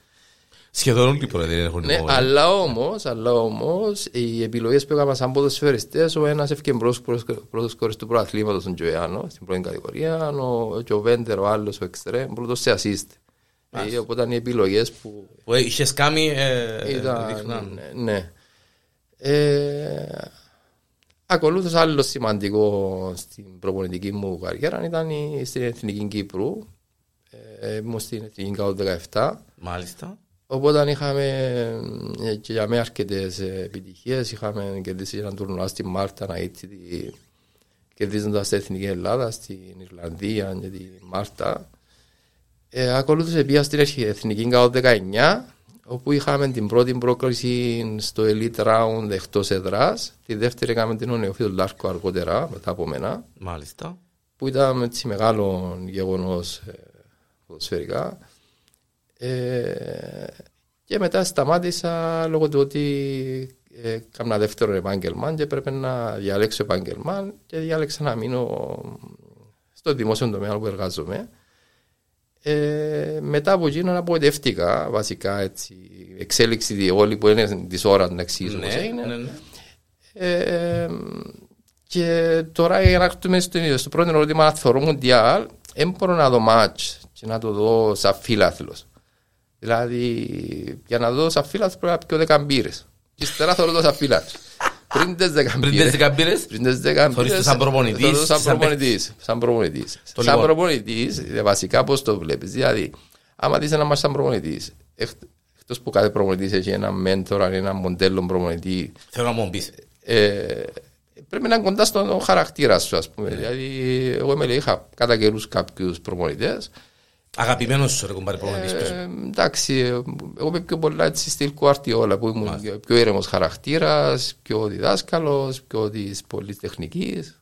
Σχεδόν όλοι οι πρόεδροι έχουν ναι, αλλά όμως, αλλά όμως, οι επιλογές που έκανα σαν ποδοσφαιριστές, ο ένας έφυγε πρώτος κόρης του προαθλήματος στον Τζοϊάνο, στην πρώτη κατηγορία, ο, και ο Βέντερ, ο άλλος, ο Εξτρέμ, πρώτος σε assist. Ε, οπότε ήταν οι επιλογές που. που είχες κάνει. Ε, ήταν, ναι. ναι. Ε, Ακολούθω άλλο σημαντικό στην προπονητική μου καριέρα ήταν στην Εθνική Κύπρου. Ε, ήμουν στην Εθνική Κάπου 17. Μάλιστα. Οπότε είχαμε ε, και για μένα αρκετές επιτυχίες. Είχαμε κερδίσει ένα τουρνουά στη Μάρτα, να έτσι, κερδίζοντας την Εθνική Ελλάδα, στην Ιρλανδία και τη Μάρτα. Ε, ακολούθησε πια στην Εθνική Κάπου 19 όπου είχαμε την πρώτη πρόκληση στο Elite Round εκτός εδρά. Τη δεύτερη είχαμε την Ονεοφύτου Λάρκο αργότερα, μετά από μένα. Μάλιστα. Που ήταν έτσι μεγάλο γεγονός ε, ποδοσφαιρικά. Ε, και μετά σταμάτησα λόγω του ότι ε, έκανα δεύτερο επάγγελμα και πρέπει να διαλέξω επάγγελμα και διάλεξα να μείνω στο δημόσιο τομέα που εργάζομαι. Ε, μετά από εκείνο απογοητεύτηκα βασικά έτσι, εξέλιξη όλη που είναι της ώρας να εξηγήσω ναι, είναι. Ναι, ναι. Ε, και τώρα για να έρθουμε στο, στο πρώτο ερώτημα να θεωρώ μουντιάλ δεν μπορώ να δω μάτς και να το δω σαν φίλαθλος. Δηλαδή για να δω σαν φίλαθλος πρέπει να πιω δεκαμπύρες. Και ύστερα θεωρώ το σαν φίλαθλος. Πριν τις δεκαμπύρες. Πριν τις δεκαμπύρες. σαν προπονητής. Σαν προπονητής. Σαν προπονητής. Σαν λοιπόν. προπονητής, βασικά πώς το βλέπεις. Δηλαδή, άμα δεις ένα μας σαν προπονητής, εκτός που κάθε προπονητής έχει ένα μέντορα, ένα μοντέλο προπονητή. Θέλω να μου πεις. Ε, πρέπει να είναι κοντά στον χαρακτήρα σου, ας πούμε. Ναι. Δηλαδή, εγώ με είχα κατά καιρούς κάποιους προπονητές Αγαπημένος σου ρε κουμπάρι προπονητής ε, Εντάξει, εγώ είμαι πιο πολλά έτσι στυλ κουαρτιόλα που ήμουν Μάλιστα. πιο ήρεμος χαρακτήρας, πιο διδάσκαλος, πιο της πολυτεχνικής.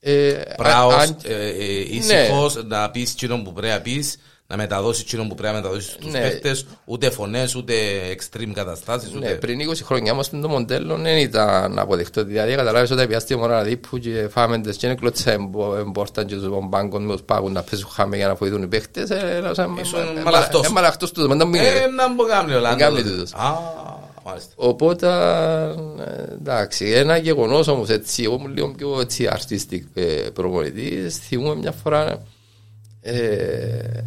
Ε, Πράος, ε, ε, ήσυχος, ναι. να πεις κοινό που πρέπει να πεις να μεταδώσει εκείνο που πρέπει να μεταδώσει στους ναι. παίχτες, ούτε φωνές, ούτε extreme καταστάσεις. Ούτε... Ναι, πριν 20 χρόνια όμως το μοντέλο δεν ήταν αποδεκτό. Δηλαδή καταλάβεις ότι πιάστηκε μόνο να δίπου και φάμε τις και κλώτσα εμπόρταν και τους μπάγκων με τους πάγουν να πέσουν χάμε για να βοηθούν οι παίχτες. Ήσουν μαλαχτός. Ε, μαλαχτός τούτος, μετά μην είναι. Ε, να μπω κάμνη όλα. Κάμνη τούτος. Οπότε, εντάξει, ένα γεγονός όμως έτσι, εγώ μου λίγο πιο έτσι artistic προπονητής, θυμούμαι μια φορά ε,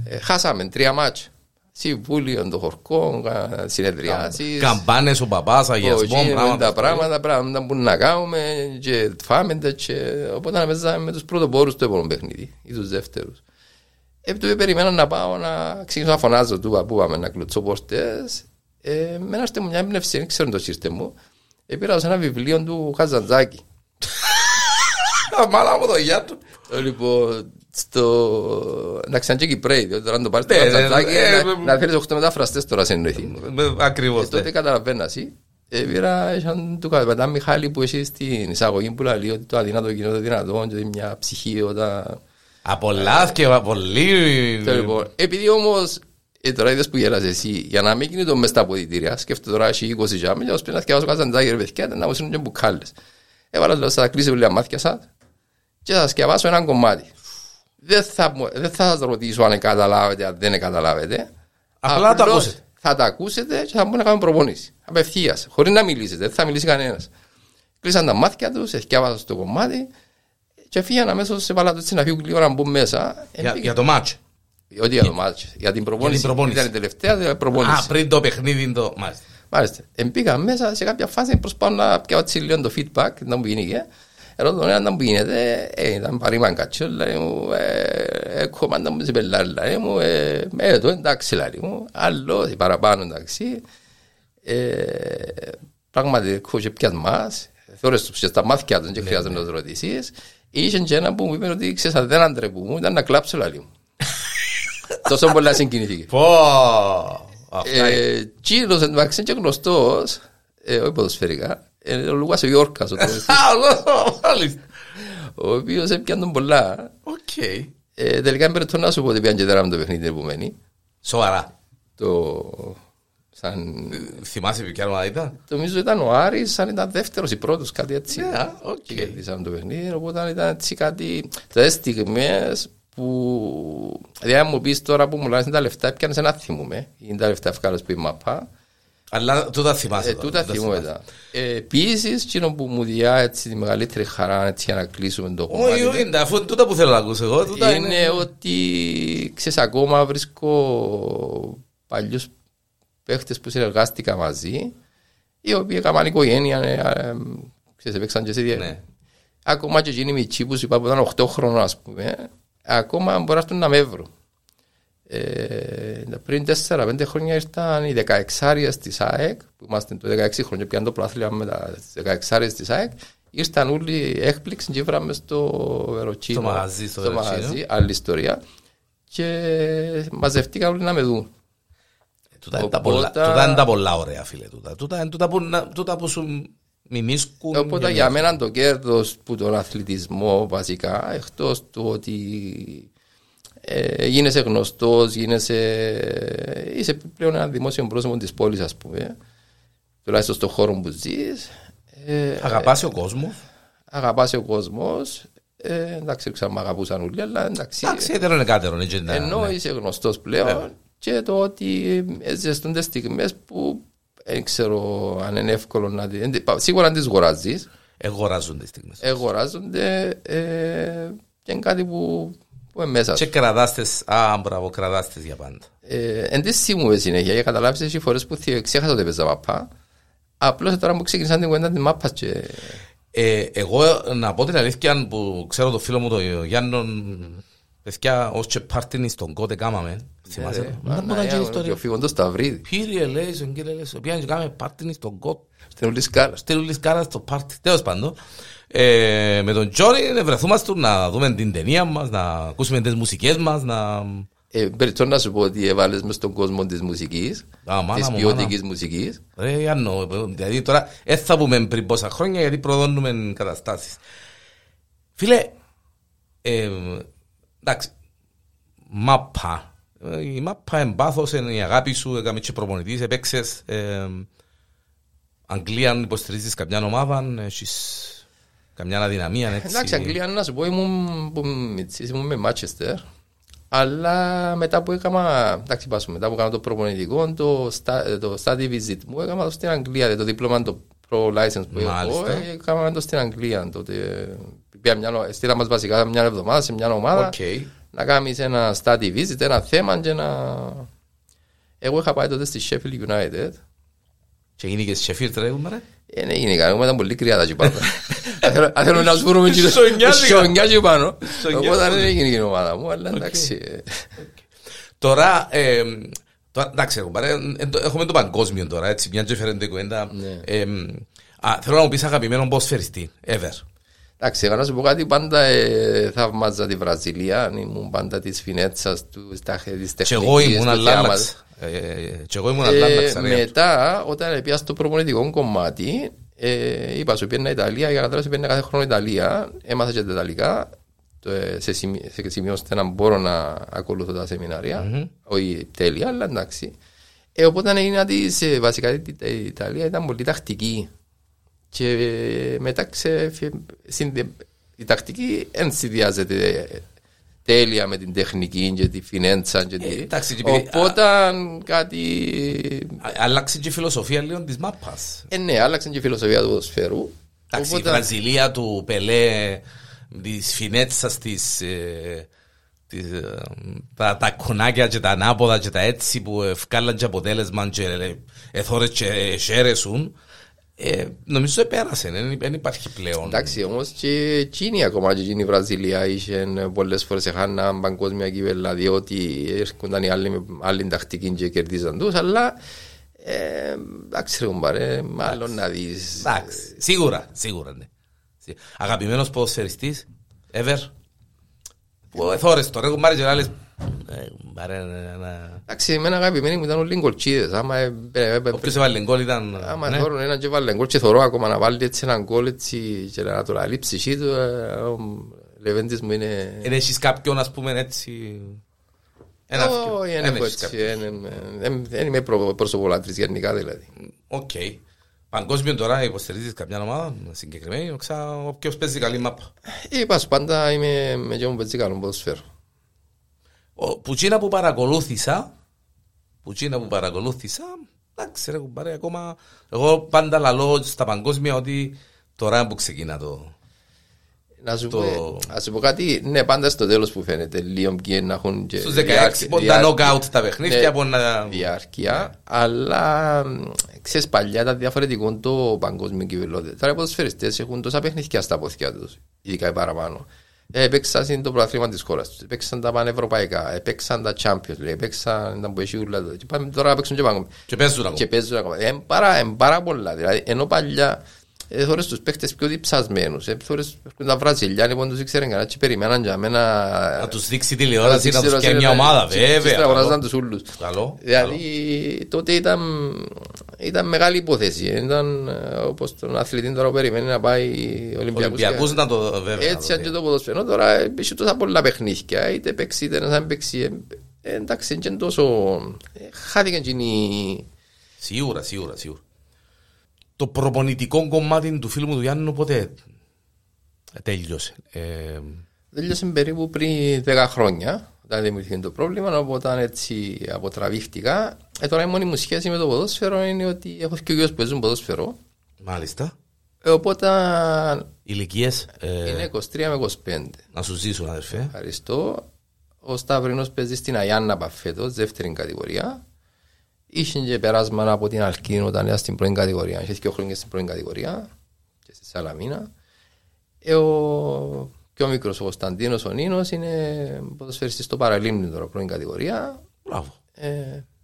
ε, χάσαμε τρία μάτς. Συμβούλιο των χορκών, συνεδριάσεις. Καμπάνες ο παπάς, αγιασμός, πράγματα. πράγματα, πράγματα που να κάνουμε και φάμε και οπότε να παίζαμε με τους πρωτοπόρους του επόμενου παιχνίδι ή τους δεύτερους. Επειδή περιμένα να πάω να ξεκινήσω να φωνάζω του παππού πάμε να κλωτσώ πόρτες. Ε, με ένα μου μια έμπνευση, δεν ξέρω το σύρτε μου. Επήρα ένα βιβλίο του Χαζαντζάκη. Μάλα μου το Γιάννου. Λοιπόν, στο... Εντάξει, αν και Κυπρέοι, διότι τώρα αν το πάρεις το Ναι, ναι, κατσατζάκι, ε, να- να φέρεις 8 μεταφραστές τώρα σε εννοηθεί. Ακριβώς. Ε, τότε καταλαβαίνα εσύ. Ε, πήρα, είχαν του Καπετάν Μιχάλη που έχει στην εισαγωγή που λέει ότι το αδύνατο γίνεται δυνατό και ότι μια ψυχή όταν... Απολαύκε, πολύ. Το λοιπόν, επειδή όμως ε, τώρα είδες που γέλασες εσύ, για να μην γίνει το μες στα αποδητήρια, σκέφτε τώρα έχει 20 τζάμι, για να σπίτι να θυκευάσω καζαντζάκι ρε παιδιά, να μου στείλουν και μπουκάλες. Έβαλα λέω, θα κλείσω λίγα μάτια σας και θα σκευάσω ένα κομμάτι. Δεν θα, μου- δεν θα σας ρωτήσω αν καταλάβετε, αν δεν καταλάβετε. Απλά το Απλώς ακούσετε. Θα τα ακούσετε και θα μπορούμε να κάνουμε προπονήσεις. Απευθείας, χωρίς να μιλήσετε, δεν θα μιλήσει κανένας. Κλείσαν τα μάτια τους, εθιάβασαν στο κομμάτι και φύγαν αμέσως σε βάλα του να φύγουν λίγο να μπουν μέσα. Ε, Για, πήγε- για το μάτσο. όχι για το μάτσο, για την προπόνηση. προπόνηση. Ήταν η τελευταία δηλαδή, προπόνηση. Α, πριν το παιχνίδι το. Μάλιστα. Μάλιστα. Εμπήκα μέσα σε κάποια φάση προσπαθώ να πιάω έτσι λίγο το feedback, να μου γίνει και. Ρωτώ τον έναν που γίνεται, ε, ήταν παρήμαν κατσό, λέει μου, ε, ε, κόμματα μου σε πελάρ, λέει μου, ε, ε, το εντάξει, λέει μου, άλλο, ε, παραπάνω εντάξει. Ε, πράγματι, έχω και πιας μας, θεώρες τους και στα μάτια του και χρειάζεται να τους ρωτήσεις. Είχε και ένα που μου είπε ότι ξέρεις, αν δεν αντρεπού ήταν να κλάψω, λέει μου. Τόσο πολλά συγκινηθήκε. Πω. Αυτά είναι. Ε, Κύριος εν τω μεταξύ είναι και γνωστός, ε, όχι ποδοσφαιρικά, ε, ο Λουκάς ο Γιόρκας, ο τραγουδιστής, Α, εγώ, μάλιστα. ο οποίος έπιανε τον πολλά. Οκ. Ε, τελικά είναι περίπτωση να σου πω ότι πιάνε και τεράμε το παιχνίδι την επομένη. Σοβαρά. Το, σαν, Θυμάσαι ποια ομάδα ήταν. νομίζω ήταν ο Άρης, σαν ήταν δεύτερος ή πρώτος, κάτι έτσι. Ναι, α, οκ. Και κερδίσαμε το παιχνίδι, οπότε ήταν έτσι κάτι, τέτοιες στιγμές που, δηλαδή αν μου πεις τώρα που μου λάζουν τα λεφτά, έπιανες ένα θυμούμε, είναι τα λεφτά ευκάλες που η μαπά, Αλλά τούτα θυμάσαι. Ε, τώρα, τούτα τούτα θυμούμαι θυμάσαι. τα. Ε, Επίσης, εκείνο που μου διά έτσι τη μεγαλύτερη χαρά έτσι για να κλείσουμε το Όχι, κομμάτι όχι, είναι αφού τούτα που θέλω να ακούσω εγώ. Τούτα είναι είναι. ότι ξέρεις ακόμα βρίσκω παλιούς παίχτες που συνεργάστηκα μαζί οι οποίοι έκαναν οικογένεια ε, ε, ξέρεις έπαιξαν και σε δια- Ναι. ακόμα και εκείνοι μητσί που σου είπα που ήταν 8 χρόνων ας πούμε ακόμα μπορεί να έρθουν να με βρουν ε, πριν 4-5 χρόνια ήρθαν οι 16 της ΑΕΚ που είμαστε το 16 χρόνια πιάνε το προάθλημα με τα 16 της ΑΕΚ ήρθαν όλοι έκπληξη και βράμε στο Βεροτσίνο Στο μαγαζί, στο στο Βεροτσίνο. μαγαζί, άλλη ιστορία και μαζευτήκαν όλοι να με δουν Τούτα είναι τα Οπότε- πολλά- τούτα είναι τα πολλά ωραία, φίλε. Τούτα Τούτα είναι τούτα που να- τούτα που σου μιμίσκουν. Οπότε για μένα το κέρδος που τον αθλητισμό βασικά, εκτός του ότι ε, γίνεσαι γνωστός, γίνεσαι. είσαι πλέον ένα δημόσιο πρόσωπο της πόλης, ας πούμε, τουλάχιστον στον χώρο που ζεις. Ε, Αγαπάς ο κόσμος; αγαπάς ο κόσμος. Ε, εντάξει, ξέρω αν μ' αγαπούσαν όλοι, αλλά εντάξει. Εντάξει, έτερο είναι κάτερο. έτσι είναι, Ενώ ναι. είσαι γνωστός πλέον Βέβαια. και το ότι ε, ζεστούνται στιγμές που δεν ξέρω αν είναι εύκολο να δει. Σίγουρα αν τις αγοράζει, Εγωράζουν τις στιγμές. αγοράζονται ε, και είναι κάτι που, που είναι μέσα Και σου. κρατάς τις, α, μπράβο, κρατάς τις για πάντα. Ε, εν της θυμούμαι συνέχεια, για καταλάβεις εσύ φορές που θυ- ξέχασα ότι έπαιζα μαπά. Απλώς τώρα που ξεκίνησαν την κουβέντα της μάπας και... Ε, εγώ να πω την αλήθεια που ξέρω το φίλο μου τον Γιάννον παιδιά ως και πάρτινι στον κότε κάμαμε θυμάσαι; Ε, το; μα, Δεν μου να, ήταν και η για- ιστορία και ο φύγοντος Σταυρίδη, Πήρε λέει στον κύριε λέει πήγαν και κάμε πάρτινι στον κότε στην ουλή σκάλα. στέλνουν κάρα στο πάρτι τέλος πάντων ε, με τον Τζόνι ε, βρεθούμαστε να δούμε την ταινία μας να ακούσουμε τις μουσικές μας να... Ε, Περισσότερο να σου πω ότι έβαλες μες στον κόσμο της μουσικής, Α, μάνα της μου, ποιοτικής μουσικής. Ρε Γιάννο, δηλαδή τώρα δεν θα πούμε πριν πόσα χρόνια γιατί προδώνουμε καταστάσεις. Φίλε, ε, εντάξει, μάπα. Ε, Η μάπα εμπάθος είναι η αγάπη σου, έκαμε και προπονητής, επέξες. Ε, Αγγλία υποστηρίζεις καμιά ομάδα, έχεις καμιά αδυναμία, έτσι. Εντάξει, Αγγλία να σου πω ήμουν, που μητσής, ήμουν με Μάντσεστερ. Αλλά μετά που έκανα, εντάξει πάσω, μετά που έκανα το προπονητικό, το, sta- το study visit μου έκανα το στην Αγγλία, δηλαδή το δίπλωμα, το pro license που έχω, Μάλιστα. ε, έκανα το στην Αγγλία. Τότε, πήγα μια, στείλαν μας βασικά μια εβδομάδα σε μια ομάδα, Οκ. να κάνεις ένα study visit, ένα θέμα και να... Εγώ είχα πάει τότε στη Sheffield United, Και γίνει και Sheffield ρε, ρε. δεν έγινε κανένα, ήταν πολύ κρυάδα εκεί πάνω. Αν θέλω- Αν θέλουμε να σβουρούμε και Σονιάζικα. σονιά εκεί πάνω. Σονιάζικα. Οπότε δεν έγινε η ομάδα μου, αλλά εντάξει. ε, Τώρα, ε, τώρα εντάξει, εγώ, παρέ, ε, το- έχουμε το παγκόσμιο τώρα, έτσι, μια και φέρνει το κουβέντα. Ναι. Ε, α, θέλω να μου πεις αγαπημένο ποδοσφαιριστή, ever. Εντάξει, εγώ να σου πω κάτι, πάντα ε, θαυμάζα τη Βραζιλία, ήμουν πάντα της Φινέτσας, τους, στα, της Και εγώ τεχνικής, ήμουν του αλλάλαξ. θεάματος. Ε, ε, Και εγώ ήμουν αλλάλαξ. Ε, μετά, όταν πια στο προπονητικό κομμάτι, ε, είπα σου πήγαινα Ιταλία, για να καταλάβεις πήγαινα κάθε χρόνο Ιταλία, έμαθα και τα Ιταλικά, το, ε, σε, σημείο, σε σημείο ώστε να μπορώ να ακολουθώ τα σεμινάρια, όχι τέλεια, αλλά εντάξει. Ε, οπότε έγινα της, ε, βασικά η η Ιταλία ήταν πολύ τακτική. Και ε, μετά ξε, συνδε, η τακτική δεν συνδυάζεται τέλεια με την τεχνική και τη φινέντσα και τη... εντάξει, και επειδή- Οπότε κάτι... Άλλαξε και η φιλοσοφία λίγο της μάπας. Ε, ναι, άλλαξε και η φιλοσοφία του ποδοσφαίρου. Εντάξει, η Οπότε- Βραζιλία του Πελέ, της Φινέτσας, της, ε, της, ε, τα, τα κονάκια και τα ανάποδα και τα έτσι που ευκάλαν και αποτέλεσμα και ε, εθώρες και χαίρεσουν, ε, νομίζω επέρασε, δεν δεν υπάρχει πλέον. Εντάξει, όμως και εκείνη ακόμα και εκείνη η Βραζιλία είχε πολλές φορές έχαναν παγκόσμια κύβελα διότι έρχονταν οι άλλοι με άλλη τακτική και κερδίζαν τους, αλλά ε, εντάξει ρε κουμπάρε, μάλλον να δεις. Εντάξει, σίγουρα, σίγουρα ναι. Σι- Αγαπημένος ποδοσφαιριστής, ever; Που εθώρες τώρα, έχουν πάρει και άλλες... ε, πάρε ένα- ένα- Εντάξει, εμένα αγαπημένοι μου ήταν όλοι γκολτσίδες. Άμα ε, ε, ε, ε, Όποιος έβαλε γκολ ήταν... άμα ναι. θωρούν έναν και βάλει γκολ και θωρώ ακόμα να βάλει έτσι έναν γκολ έτσι και να το λαλεί ψυχή του, ε, ο Λεβέντης μου είναι... Δεν έχεις κάποιον, ας πούμε, έτσι... Ένα αυτο. Όχι, Δεν δεν έχω έχεις έτσι. κάποιον. δεν είμαι- δεν- Δεν είμαι προ- προσωπολάτρης γενικά δηλαδή. Οκ. Παγκόσμιο τώρα υποστηρίζεις κάποια ομάδα συγκεκριμένη, ξα... όποιος παίζει καλή μάπα. Είπα σου πάντα είμαι με και μου παίζει καλό ποδοσφαίρο. Ο- Που τσίνα που παρακολούθησα, που τσίνα που παρακολούθησα, εντάξει ρε κουμπάρε, ακόμα, εγώ πάντα λαλώ στα παγκόσμια ότι τώρα που ξεκινά το... Να σου, Το- πω, να σου πω κάτι, ναι, πάντα στο τέλος που φαίνεται λίγο ποιοι να έχουν και Στους 16 διάρκεια- πόντα διάρκεια- knockout τα παιχνίδια, Ναι, που να... διάρκεια, αλλά μ, ξέρεις παλιά ήταν διαφορετικό το παγκόσμιο κυβερνό. Τώρα οι ποδοσφαιριστές έχουν τόσα παιχνίδια στα πόθηκια τους, ειδικά οι παραπάνω. Ε, Έπαιξαν στην το πρωτάθλημα της χώρας τους, έπαιξαν τα πανευρωπαϊκά, έπαιξαν τα Champions, League, έπαιξαν τα που έχει ούλα του. Και πάμε τώρα να παίξουν και παγκόσμια. Και παίζουν ακόμα. Και παίζουν ακόμα. Είναι πάρα, είναι πάρα πολλά. Δηλαδή, ενώ παλιά ε, θωρείς τους παίχτες πιο διψασμένους. Ε, θωρείς τα Βραζιλιάνοι που δεν τους ήξεραν κανένα και περιμέναν για μένα Να τους δείξει τηλεόραση, να τους κάνει μια ομάδα, βέβαια. Και αγοράζαν Καλό. τους ούλους. Καλό. Δηλαδή τότε ήταν, ήταν μεγάλη υπόθεση. Ήταν ε, όπως τον αθλητή τώρα που περιμένει να πάει Ολυμπιακούς. Ολυμπιακούς να το βέβαια. Έτσι να αν το και το ποδοσφαιρό τώρα ε, έχει τόσα πολλά παιχνίδια. Είτε παίξει είτε να μην παίξει. ε, ε, Εντάξει, είναι και τόσο... ε, Χάθηκε εκείνη... Σίγουρα, σίγουρα, σίγουρα. Το προπονητικό κομμάτι του φίλου μου του Γιάννου πότε τέλειωσε. Ε, Τέλειωσε περίπου πριν 10 χρόνια όταν δημιουργήθηκε το πρόβλημα, οπότε έτσι αποτραβήχτηκα. Ε, τώρα η μόνη μου σχέση με το ποδόσφαιρο είναι ότι έχω και γιος που παίζουν ποδόσφαιρο. μάλιστα. Ε, οπότε Ηλικίες ε, είναι 23 με 25. να σου ζήσουν αδερφέ. Ευχαριστώ. Ο Σταυρινός παίζει στην Αγιάννα Παφέτος, δεύτερη κατηγορία. Είχε και περάσμα από την Αλκίνο όταν ήταν στην πρώτη κατηγορία. Είχε και χρόνια στην πρώτη κατηγορία και στη Σαλαμίνα. Ε, ο πιο μικρός ο Κωνσταντίνος ο Νίνος είναι ποδοσφαιριστής στο Παραλίμνη τώρα πρώτη κατηγορία. Μπράβο. Ε,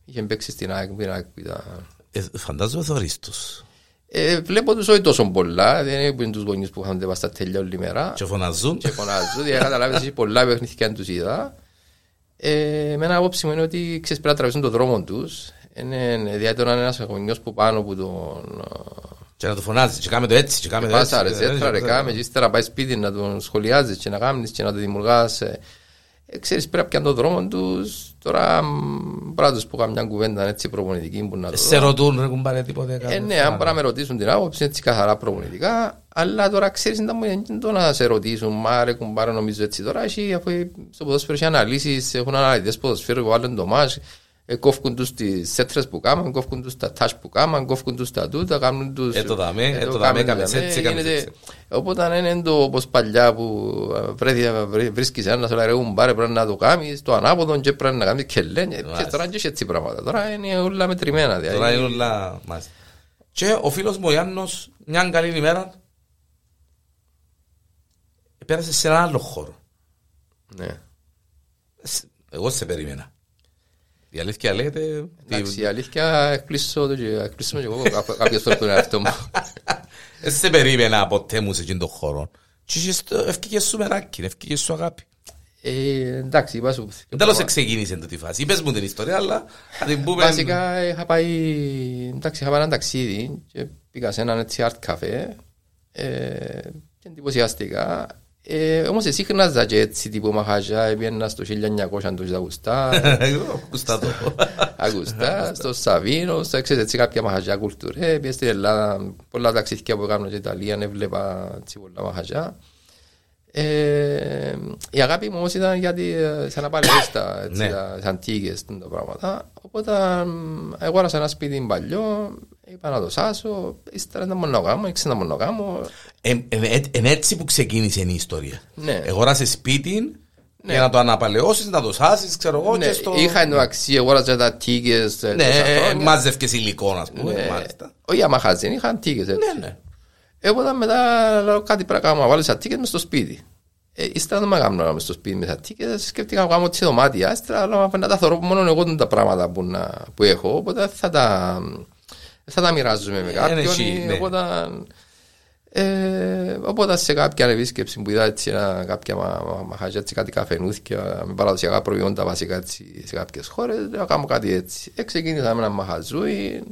είχε παίξει στην ΑΕΚ, την ΑΕΚ που ήταν Ε, φαντάζομαι θωρείς τους. ε, βλέπω τους όχι τόσο πολλά, δεν είναι που είναι τους γονείς που είχαν στα τέλεια όλη μέρα Και φωναζούν. και φωνάζουν, δηλαδή καταλάβεις ότι πολλά παιχνίδια αν τους είδα. Ε, με ένα απόψη μου είναι ότι ξέρεις πρέπει να τραβήσουν τον δρόμο τους. Είναι ιδιαίτερα ένας γονιός που πάνω που τον Και να το φωνάζεις. Και κάμε το έτσι. Και κάμε το έτσι. πάσα ρε Ε, ζέτρα ε, ρε ε, κάμε και ύστερα πάει σπίτι να τον σχολιάζεις και να κάνεις και να τον δημιουργάς. Ε, ε, ξέρεις πρέπει να πιάνουν τον δρόμο τους. Τώρα μ, πρέπει να τους πω καμιά κουβέντα έτσι προπονητική που να το Σε δω. ρωτούν, ρε κουμπάρε τίποτε. Ε, κάθε ναι, φορά. αν μπορεί να με ρωτήσουν την άποψη, έτσι καθαρά προπονητικά. Αλλά τώρα ξέρεις, δεν μου το να σε ρωτήσουν. Μα ρε κουμπάρα, νομίζω έτσι. Τώρα έχει, αφού στο ποδόσφαιρο έχει αναλύσεις, έχουν αναλυτές ποδοσφαίρου που βάλουν το μάζ. Ε, κόφκουν τους τις σέτρες που κάμαν, κόφκουν τους τα τάσ που κάμαν, κόφκουν τους τα τούτα, κάνουν τους... Ε, το δαμέ, ε, το το δαμέ, κάμουν κάμες δαμέ, έτσι, κάμες γίνεται- έτσι. Οπότε αν είναι το όπως παλιά που ε, βρέθη- βρέ- βρίσκεις ένα σου λέει ρε κουμπάρε πρέπει να το κάνεις, το ανάποδο και πρέπει να κάνεις και λένε. Και Μάλιστα. τώρα είναι και έτσι πράγματα. Τώρα είναι όλα μετρημένα. δηλαδή. Τώρα είναι όλα μάλιστα. Και ο φίλος μου ο Γιάννος, μια καλή ημέρα, πέρασε σε ένα άλλο χώρο. Ναι. Σ- Εγώ σε περίμενα. Η αλήθεια λέγεται... Εντάξει, η αλήθεια κλείσω το και κλείσουμε και εγώ κά- κάποιες φορές τον εαυτό μου. Δεν σε περίμενα ποτέ μου σε εκείνον τον χώρο. Και είχες το- ευκήγες σου μεράκι, ευκήγες σου αγάπη. Ε, εντάξει, είπα σου. Τέλος ξεκίνησε το τη φάση. Είπες μου την ιστορία, αλλά θα την πούμε... Βασικά είχα πάει, εντάξει, είχα πάει ένα ταξίδι και πήγα σε έναν έτσι art cafe ε, και εντυπωσιάστηκα. Ε, όμως εσύ συχνάζα και έτσι τύπου μαχαζιά, έπαιρνα στο 1900 του Ζαγουστά, Εγώ, Ακούστα το. Αγουστά, στο Σαβίνο, στο ξέρετε έτσι κάποια μαχαζιά κουλτουρέ, πήγα στην Ελλάδα, πολλά ταξίδια που έκανα στην Ιταλία, έβλεπα έτσι πολλά μαχαζιά. Ε, η αγάπη μου όμως ήταν γιατί ε, σαν να παλαιέστα, έτσι, Ναι. τα- τις αντίγες τα πράγματα. Οπότε μ, αγόρασα ένα σπίτι παλιό, είπα να το σάσω, ύστερα να μόνο κάνω, ήξερα να μόνο κάνω. Είναι έτσι που ξεκίνησε η ιστορία. Ναι. Εγόρασε σπίτι για να το αναπαλαιώσεις, να το σάσεις, ξέρω εγώ, Ναι, και στο... Είχα εντωμεταξύ, αγόρασα τα τίγες ε, Ναι, τόσα ε, χρόνια. μάζευκες υλικό, ας πούμε, Ναι. μάλιστα. Όχι για μαχαζίν, είχα τίγες έτσι. Ναι, ναι. Οπότε μετά λέω κάτι πρέπει να κάνω, να βάλω τις αττίκες μες στο σπίτι. Ε, ύστερα δεν με κάνω μες στο σπίτι με τις αττίκες, σκέφτηκα να κάνω τις δωμάτια, ύστερα λέω να τα θωρώ μόνο εγώ τα πράγματα που, να, που έχω, οπότε θα τα, θα τα μοιράζομαι με κάποιον. εσύ, ναι. Οπότε, ε, οπότε σε κάποια επίσκεψη που είδα έτσι, ένα, κάποια μα, μα, μαχαζιά, έτσι, κάτι καφενούθια με παραδοσιακά προϊόντα βασικά έτσι, σε κάποιες χώρες, λέω να κάνω κάτι έτσι. Ε, ξεκίνησα με ένα μαχαζούι,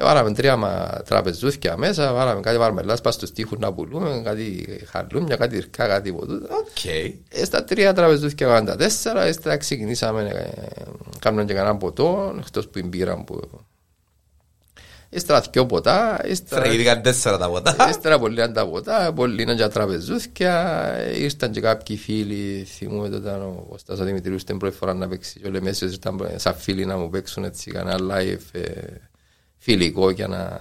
ε, Βάλαμε τρία μα, τραπεζούθια μέσα, βάλαμε κάτι βαρμελάς πας στους τοίχους να πουλούμε, κάτι χαλούμια, κάτι ρικά, κάτι ποτούτα. Οκ. Ε, στα τρία τραπεζούθια κάναμε τα τέσσερα, ύστερα ξεκινήσαμε ε, κάνουμε και κανένα ποτό, εκτός που η μπύρα που... Ύστερα δυο ποτά, ύστερα... Τραγήθηκαν τέσσερα τα ποτά. Ύστερα πολλοί ήταν τα ποτά, πολλοί ήταν και τραπεζούθια, ήρθαν και κάποιοι φίλοι, θυμούμαι τότε ήταν ο Κωστάς ο Δημητρίου στην πρώτη φορά να παίξει και ο Λεμέσιος ήταν σαν φίλοι να μου παίξουν έτσι κανένα live ε, φιλικό για να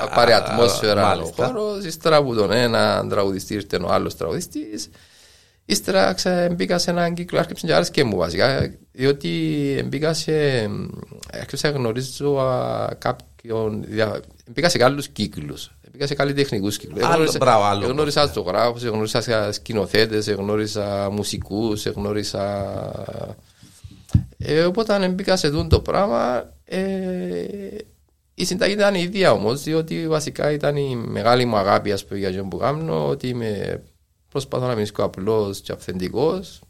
να πάρει ατμόσφαιρα ο Μάλιστα. χώρος, ύστερα από τον ένα τραγουδιστή ήρθε ο άλλος τραγουδιστής, ύστερα ξα- μπήκα σε έναν κύκλο, άρχισε και άρεσε και μου βασικά, διότι μπήκα σε, άρχισα να γνωρίζω α, κάποιον, δια- μπήκα σε άλλους κύκλους, μπήκα σε καλλιτεχνικούς κύκλους. Άλλο, Εγνώρισα- μπράβο, άλλο. Εγνώρισα ζωγράφους, εγνώρισα σκηνοθέτες, εγνώρισα μουσικούς, εγνώρισα... Ε, οπότε μπήκα σε δουν το πράγμα, ε, η συνταγή ήταν η ίδια όμως, διότι βασικά ήταν η μεγάλη μου αγάπη ας πούμε, για αυτό που κάνω, ότι είμαι, προσπαθώ να μείνω απλός και αυθεντικός.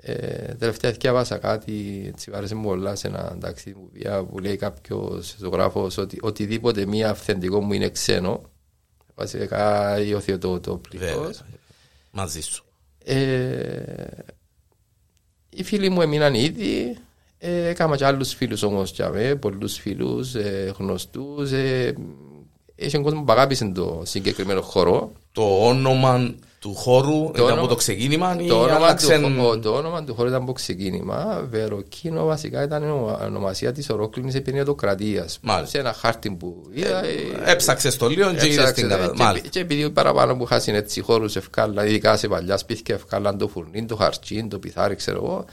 Ε, τελευταία διάβασα κάτι, έτσι άρεσε μου πολλά σε ένα ταξίδι που πήγα, που λέει κάποιος ζωγράφος ότι οτιδήποτε μη αυθεντικό μου είναι ξένο. Βασικά υιοθετώ το Βέβαια. πλήθο. Μαζί σου. Ε, οι φίλοι μου έμειναν ήδη. Ε, έκανα και άλλους φίλους όμως για με, πολλούς φίλους, ε, γνωστούς. Ε, είχε κόσμος που αγάπησε το συγκεκριμένο χώρο. Το όνομα του χώρου ήταν όνομα- από το ξεκίνημα ή Το όνομα, άλλαξε... του, χω- το όνομα του χώρου ήταν από ξεκίνημα. Βεροκίνο βασικά ήταν η ονομα- ονομασία της ορόκληρης επενδυτοκρατίας. Μάλιστα. Σε ένα χάρτη που είδα. ε, Έψαξες το λίγο και είδες Έψαξες, την ναι, κατάσταση. και, Μάλιστα. και επειδή παραπάνω που χάσουν έτσι χώρους ευκάλα, ειδικά σε παλιά σπίτια ευκάλαν το φουρνί, το χαρτσίν, το πιθάρι, ξέρω εγώ,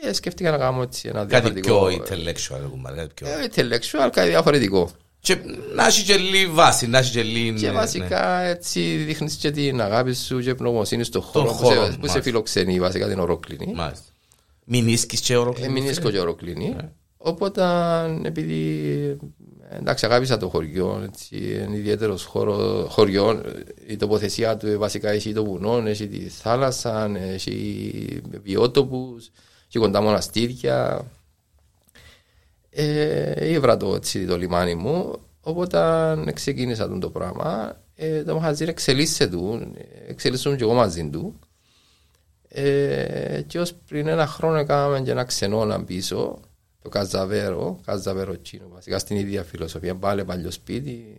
ε, σκέφτηκα να κάνω έτσι ένα Κάτι διαφορετικό... πιο intellectual. πούμε, κάτι πιο- ε, intellectual, κάτι διαφορετικό. Και να έχει και λίγη βάση, να έχει και λίγη... Και ναι, βασικά έτσι δείχνεις και την αγάπη σου και πνομοσύνη στον χώρο που, χώρο, σε, που σε μάλιστα. φιλοξενεί βασικά την ορόκληνη. ναι. Μάλιστα. Μην ίσκεις και ολοκληρώνεις. Έμεινε και ορόκληνη. Ναι. Οπότε επειδή εντάξει αγάπησα το χωριό, έτσι, είναι ιδιαίτερος χωριό, η τοποθεσία του ε, βασικά έχει το βουνό, έχει τη θάλασσα, έχει βιότοπους, έχει κοντά μοναστήρια. Ε, ήβρα το, έτσι, το λιμάνι μου, οπότε ξεκίνησα τον το πράγμα. Ε, το μαχαζί εξελίσσε του, εξελίσσουν και εγώ μαζί του. Ε, και ως πριν ένα χρόνο έκαναμε και ένα ξενώνα πίσω, το Καζαβέρο, Καζαβέρο Τσίνο, βασικά στην ίδια φιλοσοφία, πάλι παλιό σπίτι.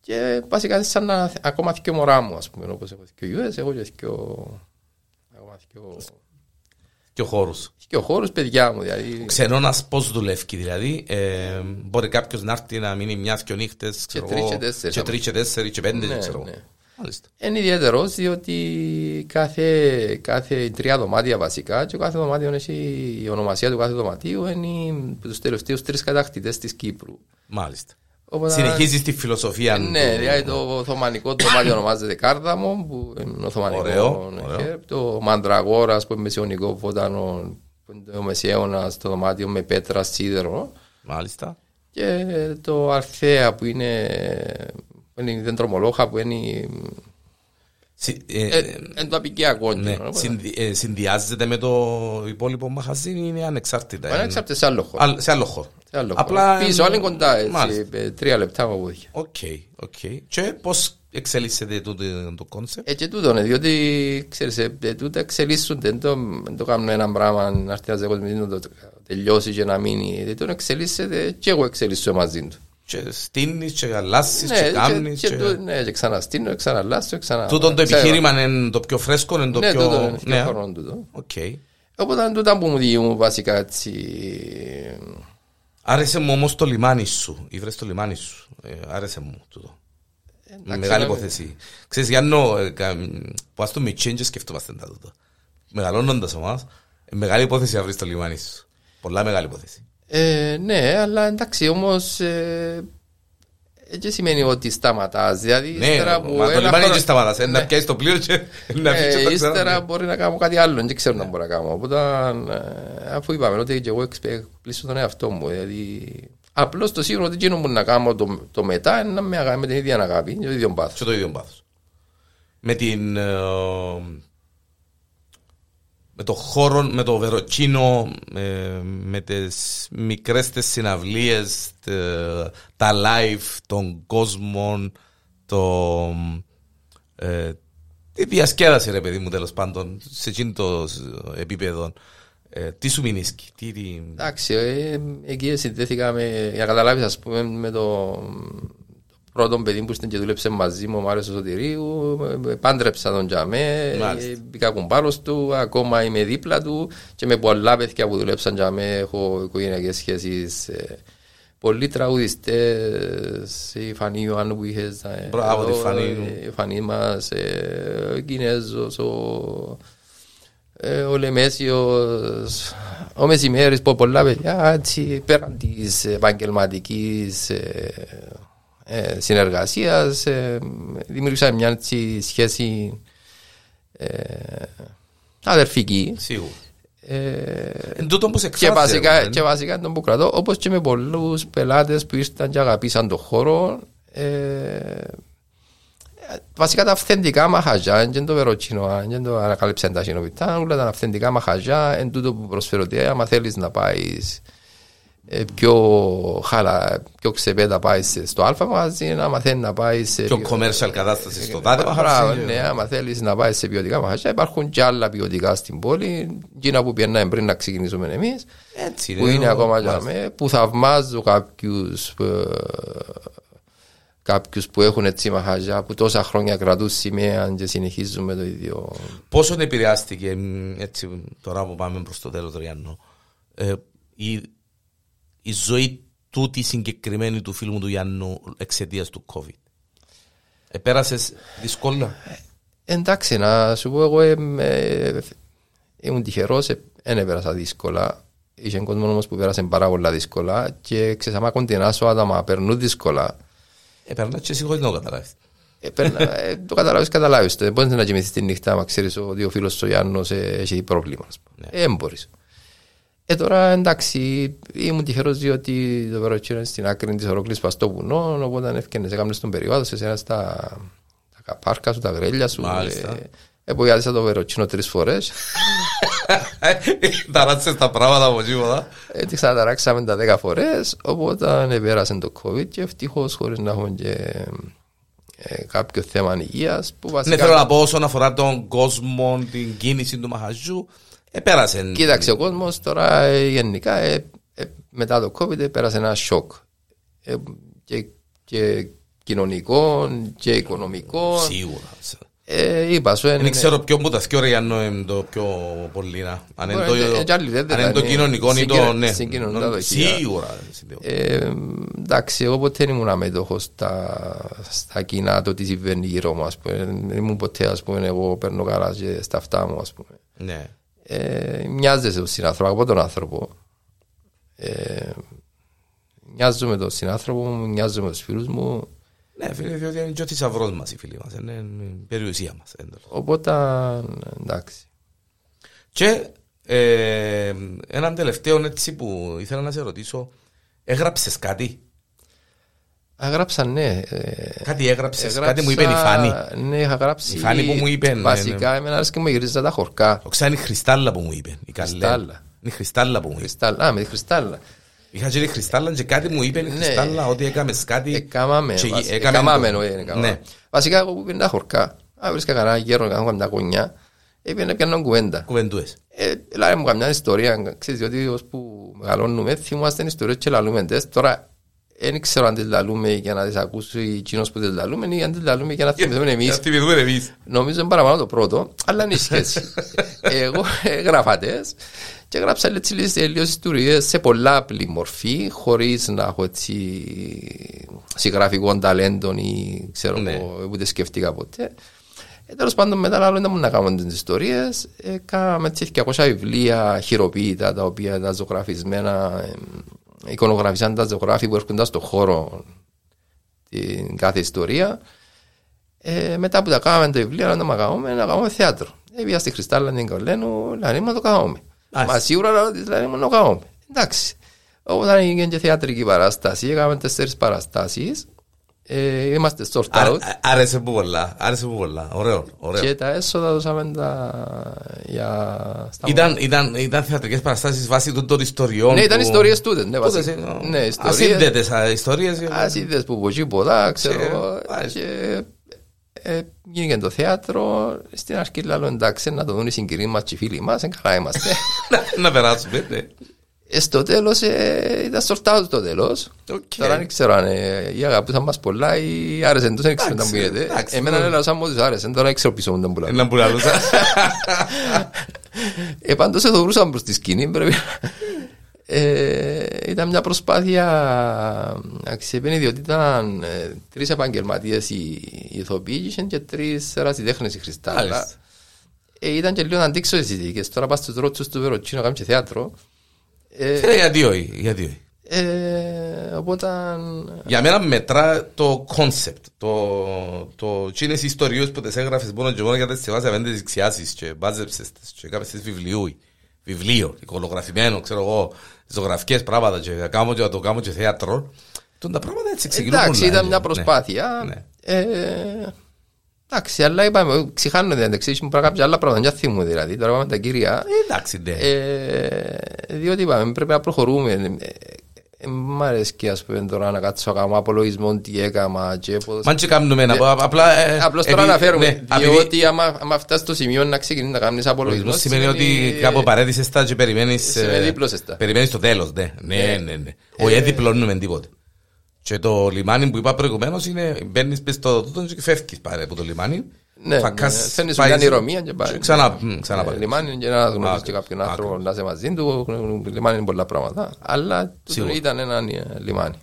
Και βασικά σαν να ακόμα και μωρά μου, ας πούμε, όπως έχω και ο US, έχω και δυο, ακόμα δυο, Και ο χώρος. δυο χώρους παιδιά μου, δηλαδή. Ξενώνας πώς δουλεύει δηλαδή. Ε, μπορεί κάποιος να έρθει να μείνει μιας και νύχτες. ξέρω τρεις εγώ, και τέσσερις. Και τρεις και τέσσερις και πέντε. Ναι, ξέρω. ναι. Μάλιστα. Είναι ιδιαίτερο διότι κάθε, κάθε τρία δωμάτια βασικά και κάθε δωμάτιο έχει η ονομασία του κάθε δωματίου είναι τους τελευταίους τρεις κατακτητές της Κύπρου. Μάλιστα. Οπότε- Συνεχίζεις τη φιλοσοφία Ναι, του- δηλαδή το Οθωμανικό δωμάτιο ονομάζεται Κάρδαμο, που είναι Οθωμανικός. Ωραίο, ναι, ωραίο. και Το Μαντραγόρας, που είναι μεσαιωνικό βότανο, που είναι ο μεσαίωνας το δωμάτιο με πέτρα σίδερο. Μάλιστα. Και το Αρθέα που είναι που είναι η δεντρομολόχα, που είναι η... Συ- ε, Ε, εν το απικιακό. ναι. κοινό, οπότε. Συνδυ- ε, Συνδυάζεται με το υπόλοιπο μαχαζί ή είναι ανεξάρτητα. Μα Είναι- έξαπτε σε άλλο χώρο. Άλλ- Σε άλλο χώρο. Σε άλλο Απλά- χώρο. Πίσω, άλλη κοντά, έτσι, Μάλιστα. ε, τρία λεπτά από πόδια. Οκ, οκ. Και πώς εξελίσσεται το, το κόνσεπτ; Ε, και τούτο είναι, διότι ξέρεις, ε, ε, τούτα εξελίσσονται, δεν το, δεν το κάνουν ένα πράγμα να έρθει ένας κόσμος να το τελειώσει και να μείνει. Δεν τον εξελίσσεται και εγώ εξελίσσω μαζί του. Και στείνεις και αλλάσεις Ναι, και και, κάνεις. και, και- το- ναι, και ξαναστείνω, ξαναλάσω, ξανα... Τούτον το ξέρω. επιχείρημα είναι το πιο φρέσκο, είναι το Ναι, πιο... τούτο είναι πιο Ναι. χρόνο τούτο. Οκ. Οπότε είναι τούτα που μου διηγούν βασικά έτσι... Άρεσε μου όμως το λιμάνι σου. Ήβρες το λιμάνι σου. Ε, άρεσε μου τούτο. εντάξει, Μεγάλη ε, υπόθεση. Ξέρεις, Γιάννο, ε, κα- που ας το με change σκεφτόμαστε τα τούτα. Μεγαλώνοντας ομάς, ε, μεγάλη υπόθεση να βρεις το λιμάνι σου. Πολλά μεγάλη υπόθεση. Ε, ναι, αλλά εντάξει όμως... Ε, δεν σημαίνει ότι σταματάς. Δηλαδή, Ναι, ύστερα που μα το ένα λιμάνι χρόνο- και σταματάς. Ε, Να Ναι. πιάσεις το πλοίο και να Ε, πεις και τα ύστερα ξανά. μπορεί να κάνω κάτι άλλο, δεν ξέρω να μπορώ να κάνω. Οπότε, ε, αφού είπαμε ότι και εγώ εκπλήσω τον εαυτό μου, δηλαδή, απλώς το σίγουρο ότι εκείνο που να κάνω το, το μετά είναι να με αγάπη με την ίδια αγάπη, και το ίδιο πάθος. Και το ίδιο πάθος. Με την... ε, με το χώρο, με το βεροκίνο, ε, με τις μικρές τις συναυλίες, τε- τα live των κόσμων, το, ε, τη διασκέδαση ρε παιδί μου τέλος πάντων, σε εκείνο το επίπεδο. Ε, τι σου μηνίσκει, τι, τι... Εντάξει, ε, εκεί συνδέθηκα με, για να καταλάβεις ας πούμε με το, το πρώτο παιδί που στην και δούλεψε μαζί μου, ο Μάριος Σωτηρίου, ε, πάντρεψα τον τζαμέ, Μάλιστα. ε, μπήκα κουμπάρος του, ακόμα είμαι δίπλα του και με πολλά παιδιά που δουλέψαν τζαμέ, έχω οικογενειακές σχέσεις, ε, πολλοί τραγουδιστές, η Φανή Ιωάννου που είχες ε, Μπράβο, εδώ, τη Φανή. ε, η Φανή μας, ε, ο Κινέζος, ο, ε, ο Λεμέσιος, ο Μεσημέρης που πολλά παιδιά έτσι πέραν της επαγγελματικής ε, ε, συνεργασίας ε, δημιούργησαν μια έτσι σχέση ε, αδερφική Σίγουρα. ε, Εν τούτο που σε και εκφράζει, βασικά, ρε, και βασικά τον που κρατώ, όπως και με πολλούς πελάτες που ήρθαν και αγαπήσαν τον χώρο, ε, βασικά τα αυθεντικά μαχαζιά, δεν το βεροτσίνο, δεν το ανακάλυψαν τα συνοβιτά, όλα τα αυθεντικά μαχαζιά, εν τούτο που προσφέρω ότι άμα θέλεις να πάεις ε, πιο χάλα, πιο ξεπέτα πάει στο αλφα μαζί, άμα θέλει να πάει σε πιο πιο- commercial κατάσταση στο τάδε Μπράβο, μαχαζί. ναι, άμα θέλεις να πάει σε ποιοτικά μαχαζιά, υπάρχουν και άλλα ποιοτικά στην πόλη. Εκείνα που πιέναμε πριν να ξεκινήσουμε εμείς, Έτσι που είναι ακόμα για μέ, που θαυμάζω κάποιους κάποιους που έχουν έτσι μαχαζιά που τόσα χρόνια κρατούν σημαία και συνεχίζουν με το ίδιο. Πόσο επηρεάστηκε μ, έτσι τώρα που πάμε προς το τέλος Ριάννο ε, η, η ζωή τούτη συγκεκριμένη του φίλου μου του Γιάννου εξαιτίας του COVID. Επέρασες δύσκολα. Εντάξει, να σου πω, εγώ είμαι, ε, ήμουν τυχερός, δεν έπερασα δύσκολα. Είχε κόσμο όμως που πέρασε πάρα πολλά δύσκολα και ξέρεις, άμα κοντινάσω άτομα περνούν δύσκολα. Επέρνα και εσύ χωρίς να το καταλάβεις. Ε, περνά- ε, το καταλάβεις, καταλάβεις το. Δεν μπορείς να κοιμηθείς τη νύχτα, άμα ξέρεις ότι ο φίλος σου ο Γιάννος ε, έχει πρόβλημα. ας πούμε. Ε, δεν μπορείς. Ε, τώρα εντάξει, ήμουν τυχερός διότι το βεροτσίνο είναι στην άκρη της ολόκληρης πας στο βουνό, οπότε αν έφτιανες, έκανες τον περιβάδο, σε εσένα στα τα πάρκα σου, τα γρέλια σου. Μάλιστα. Ε, Επογιάζησα το βεροτσίνο τρεις φορές. Ταράτσες τα πράγματα από τίποτα. Έτσι ξαναταράξαμε τα δέκα φορές, οπότε πέρασε το COVID και ευτυχώς χωρίς να έχουμε και ε, κάποιο θέμα υγείας που Ναι, βασικά... θέλω να πω όσον αφορά τον κόσμο, την κίνηση του μαχαζιού, επέρασε. Κοίταξε ο κόσμος τώρα ε, γενικά ε, ε, μετά το COVID ε, πέρασε ένα σοκ. Ε, και, και κοινωνικό και οικονομικό. Σίγουρα. Ε, είπα σου, Δεν είναι- ξέρω ποιο που τα θκιό ρε Γιάννο είναι το πιο πολύ να. Αν είναι Μπορεί, ε, ε, κι άλλοι δεν το, αν είναι το ήταν, ε, κοινωνικό ή το συγκοινο- ναι. συγκοινωνικά δοχεία. Σίγουρα. σίγουρα. ε, εντάξει, εγώ ποτέ δεν ήμουν αμέτωχος στα, στα κοινά το τι συμβαίνει γύρω μου. Ας πούμε. Δεν ήμουν ποτέ, ας πούμε, εγώ παίρνω καλά και στα αυτά μου, ας πούμε. Ναι. Ε, μοιάζεσαι στον συνάνθρωπο από τον άνθρωπο. Ε, μοιάζομαι τον συνάνθρωπο μου, μοιάζομαι τους φίλους μου. Ναι, φίλε, διότι είναι και ο θησαυρός μας οι φίλοι μας. Είναι η περιουσία μας. εντός. Οπότε, εντάξει. Και ε, έναν τελευταίο έτσι που ήθελα να σε ρωτήσω, έγραψες κάτι; Έγραψα, ναι. ε, Κάτι έγραψες, έγραψα- κάτι μου είπε η Φάνη. Ναι, είχα γράψει. Η Φάνη που μου είπε, ναι, Βασικά, εμένα άρεσε και μου γυρίζα τα χορκά. Ο ξάνη Χριστάλλα που μου είπε. Η καλέ. Χριστάλλα. Είναι η Χριστάλλα που μου είπε. Κρυστάλλα. Α, με τη Κρυστάλλα. Είχα και τη Χριστάλλα και κάτι μου είπε η Ναι. Χριστάλλα ότι έκαμες κάτι. Εκάμαμε. και βασικά. έκαμε Εκάμαμε, το. ναι, έκαμα. Ναι. Βασικά, εγώ που πίνω τα χορκά, αν βρίσκα κανένα γέρο, κανένα μια κονιά, έπαιρνε πιάνω κουβέντα. Κουβεντούες. Ε, Λάρε μου καμιά ιστορία, ξέρεις, διότι ως που μεγαλώνουμε, θυμάστε ιστορίες και λαλούμε τες. Τώρα, δεν ξέρω αν τις λαλούμε για να τις ακούσει εκείνος που τις λαλούμε ή αν τις λαλούμε για να θυμηθούμε εμείς. Αυτή με δούμε εμείς. Νομίζω είναι παραπάνω το πρώτο, αλλά είναι η σχέση. Εγώ έγραφα τες και έγραψα έτσι λίγες τελείως ιστορίες σε πολλά απλή μορφή, χωρίς να έχω έτσι συγγραφικό ταλέντο ή ξέρω Ναι. εγώ, ούτε σκέφτηκα ποτέ. Ε, τέλος πάντων μετά άλλο δεν μου να κάνω τις ιστορίες. Ε, κάναμε έτσι 200 βιβλία χειροποίητα τα οποία ήταν ζωγραφισμένα, ε, εικονογραφισαν τα ζωγράφοι που έρχονταν στο χώρο την κάθε ιστορία. Ε, μετά που τα κάναμε τα βιβλία, να τα κάνουμε, να κάνουμε θέατρο. Ε, πήγα στη Χριστάλλα την Κολένου, λέει μου το κάνουμε. Μάλιστα. Μα σίγουρα λέω της λέει μου το κάνουμε. Εντάξει. Όταν έγινε και θεατρική παράσταση, έκαμε τέσσερις παραστάσεις. Ε, είμαστε sold Άρε- out. Άρεσε που πολλά. Άρεσε που πολλά. Ωραίο. ωραίο. Και τα έσοδα δώσαμε τα για... στα Ήταν, ήταν, ήταν θεατρικές παραστάσεις βάσει των, των ιστοριών. Ναι, ήταν που- ιστορίες τούτες. Ναι, Τούτες, βασικά. ε, Ναι, ιστορίες. ασύνδετες α, ιστορίες. Άσυδες που από εκεί ποδά, ξέρω Σε- εγώ. μάλιστα. Και ε, γίνηκε το θέατρο. Στην αρχή λέω εντάξει να το δουν οι συγκυροί μας και οι φίλοι μας. ε, Καλά είμαστε. Να- Να περάσουμε, ναι. Ε, στο τέλος ε, ήταν σορτάω στο τέλος. Οκ. Τώρα δεν ξέρω αν ε, οι αγαπούσαν μας πολλά ή άρεσαν τους, δεν ξέρω τι Εντάξει, μου γίνεται. εντάξει, Εμένα ναι. έλεγα σαν μου τους άρεσαν, τώρα δεν ξέρω πίσω μου τον πουλά. Ένα που λαλούσα. Ε, πάντως εδώ βρούσαν προς τη σκηνή πρέπει να- ε, ήταν μια προσπάθεια αξιεπένη διότι ήταν ε, τρεις επαγγελματίες οι, οι ηθοποιοί και είχαν και τρεις ερασιτέχνες η Χριστάλλα Μάλιστα. ε, ήταν και λίγο να αντίξω τις ειδικές τώρα πας στους ρότσους του Βεροτσίνου να κάνουμε και θέατρο ε, Ε, Γιατί όχι, γιατί όχι. ε, οπότε Για μένα μετρά το κόνσεπτ. Το, το, τι είναι οι ιστορίες που τις έγραφες μόνο και μόνο για τις διαβάσεις απέναντι τις εξιάσεις και μπάζεψες τις και κάποιες τις βιβλίου. Βιβλίο, εικολογραφημένο, ξέρω εγώ, ζωγραφικές πράγματα και να κάνω και να το κάνω και θέατρο. Τον τα πράγματα έτσι ξεκινούν. εντάξει πολλά, ήταν ναι. μια προσπάθεια Ναι. ε, εντάξει αλλά είπαμε ξηχάνω την αντεξίση μου πράγματα άλλα πράγματα δεν θυμούμαι δηλαδή τώρα πάμε τα κύρια Ε, Εντάξει, ναι. Ε, διότι είπαμε πρέπει να προχωρούμε. Ε, ε, μ' αρέσει και ας πούμε τώρα να κάτσω να κάνω απολογισμό τι έκαμα και πώς... Μαν και κάνουμε ένα, απλά... ε, Απλώς τώρα επει- αναφέρουμε, ναι, επειδή- διότι άμα, άμα φτάσεις στο σημείο να ξεκινήσεις να κάνεις απολογισμό Σημαίνει ότι κάπου παρέτησες τα και περιμένεις... Σημαίνει ε, δίπλωσες τα. Περιμένεις το τέλος, ναι. Ναι, ναι, ναι. Όχι, δεν διπλώνουμε τίποτε. Και το λιμάνι που είπα προηγουμένως είναι μπαίνεις πες στο τούτο και φεύγεις πάρε από το λιμάνι. Ναι, Φακάς, ναι, φέρνεις πάει- μια ηρεμία και πάει. Ξανά, μ, ξανά Ε, πάει. Λιμάνι και να γνωρίσεις και Άκρος, κάποιον άνθρωπο άκρος. να είσαι μαζί του, λιμάνι είναι πολλά πράγματα. Αλλά τούτο Σίγουρα. ήταν ένα ε, λιμάνι.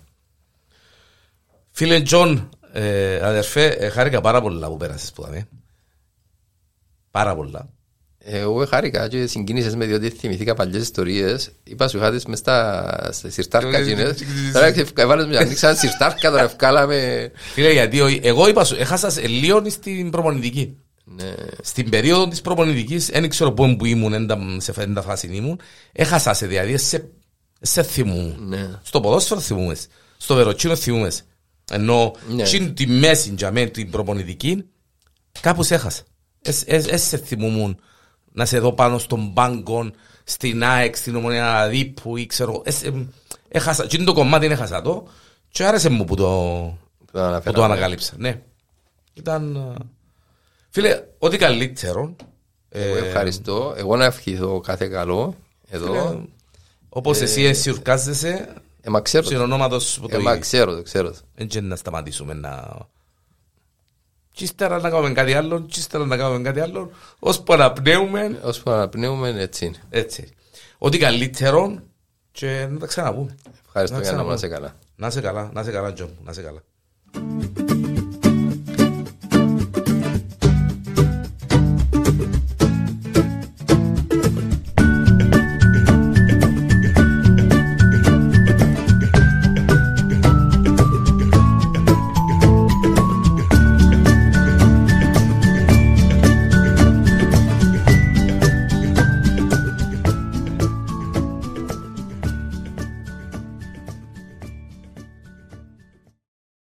Φίλε Τζον, ε, αδερφέ, ε, χάρηκα πάρα πολλά που πέρασες που δαμε. Πάρα πολλά. Εγώ χάρηκα και συγκίνησες με διότι θυμηθήκα παλιές ιστορίες. Είπα σου είχα τις μες στα στα σιρτάρκα Ε, εκείνες. ε, Τώρα έβαλες με ανοίξαν σιρτάρκα, τώρα ευκάλαμε... Φίλε, γιατί ο- εγώ είπα σου, έχασα σε λίγο στην προπονητική. Ναι. Στην περίοδο της προπονητικής, δεν ξέρω πού που ήμουν, εν τα- σε εν τα φάση ήμουν, έχασα σε δηλαδή, σε, σε θυμούμαι. Ναι. Στο ποδόσφαιρο θυμούμαι, στο βεροτσίνο θυμούμαι. Ενώ Ναι. ναι. τη μέση για μένα την προπονητική, κάπως έχασα. Δεν σε θυμούμουν να σε δω πάνω στον πάγκο, στην ΑΕΚ, στην Ομονία Δίπου ή ξέρω. εσ- εμ, Έχασα, τι είναι το κομμάτι έχασα το και άρεσε μου που το, Που το που αναφέραμε. το ανακάλυψα. Ναι. Ήταν... ε, Φίλε, ό,τι καλύτερο. Εγώ ε, ευχαριστώ. Εγώ να ευχηθώ κάθε καλό εδώ. φίλε, Όπως εσύ ενσιουρκάζεσαι, Ε, μα ξέρω. το. συνονόματος που το Ε, μα ίδιο. ξέρω, το ξέρω. το. Δεν και να σταματήσουμε να... Και ύστερα να κάνουμε κάτι άλλο, και ύστερα να κάνουμε κάτι άλλο, ώσπου αναπνέουμε, Ώσπου αναπνέουμε έτσι είναι. έτσι. Ό,τι καλύτερο και να τα ξαναπούμε. Ευχαριστώ Να για να ξαναπούμε. είμαστε καλά. Να είσαι καλά, να είσαι καλά, Τζον, να είσαι καλά.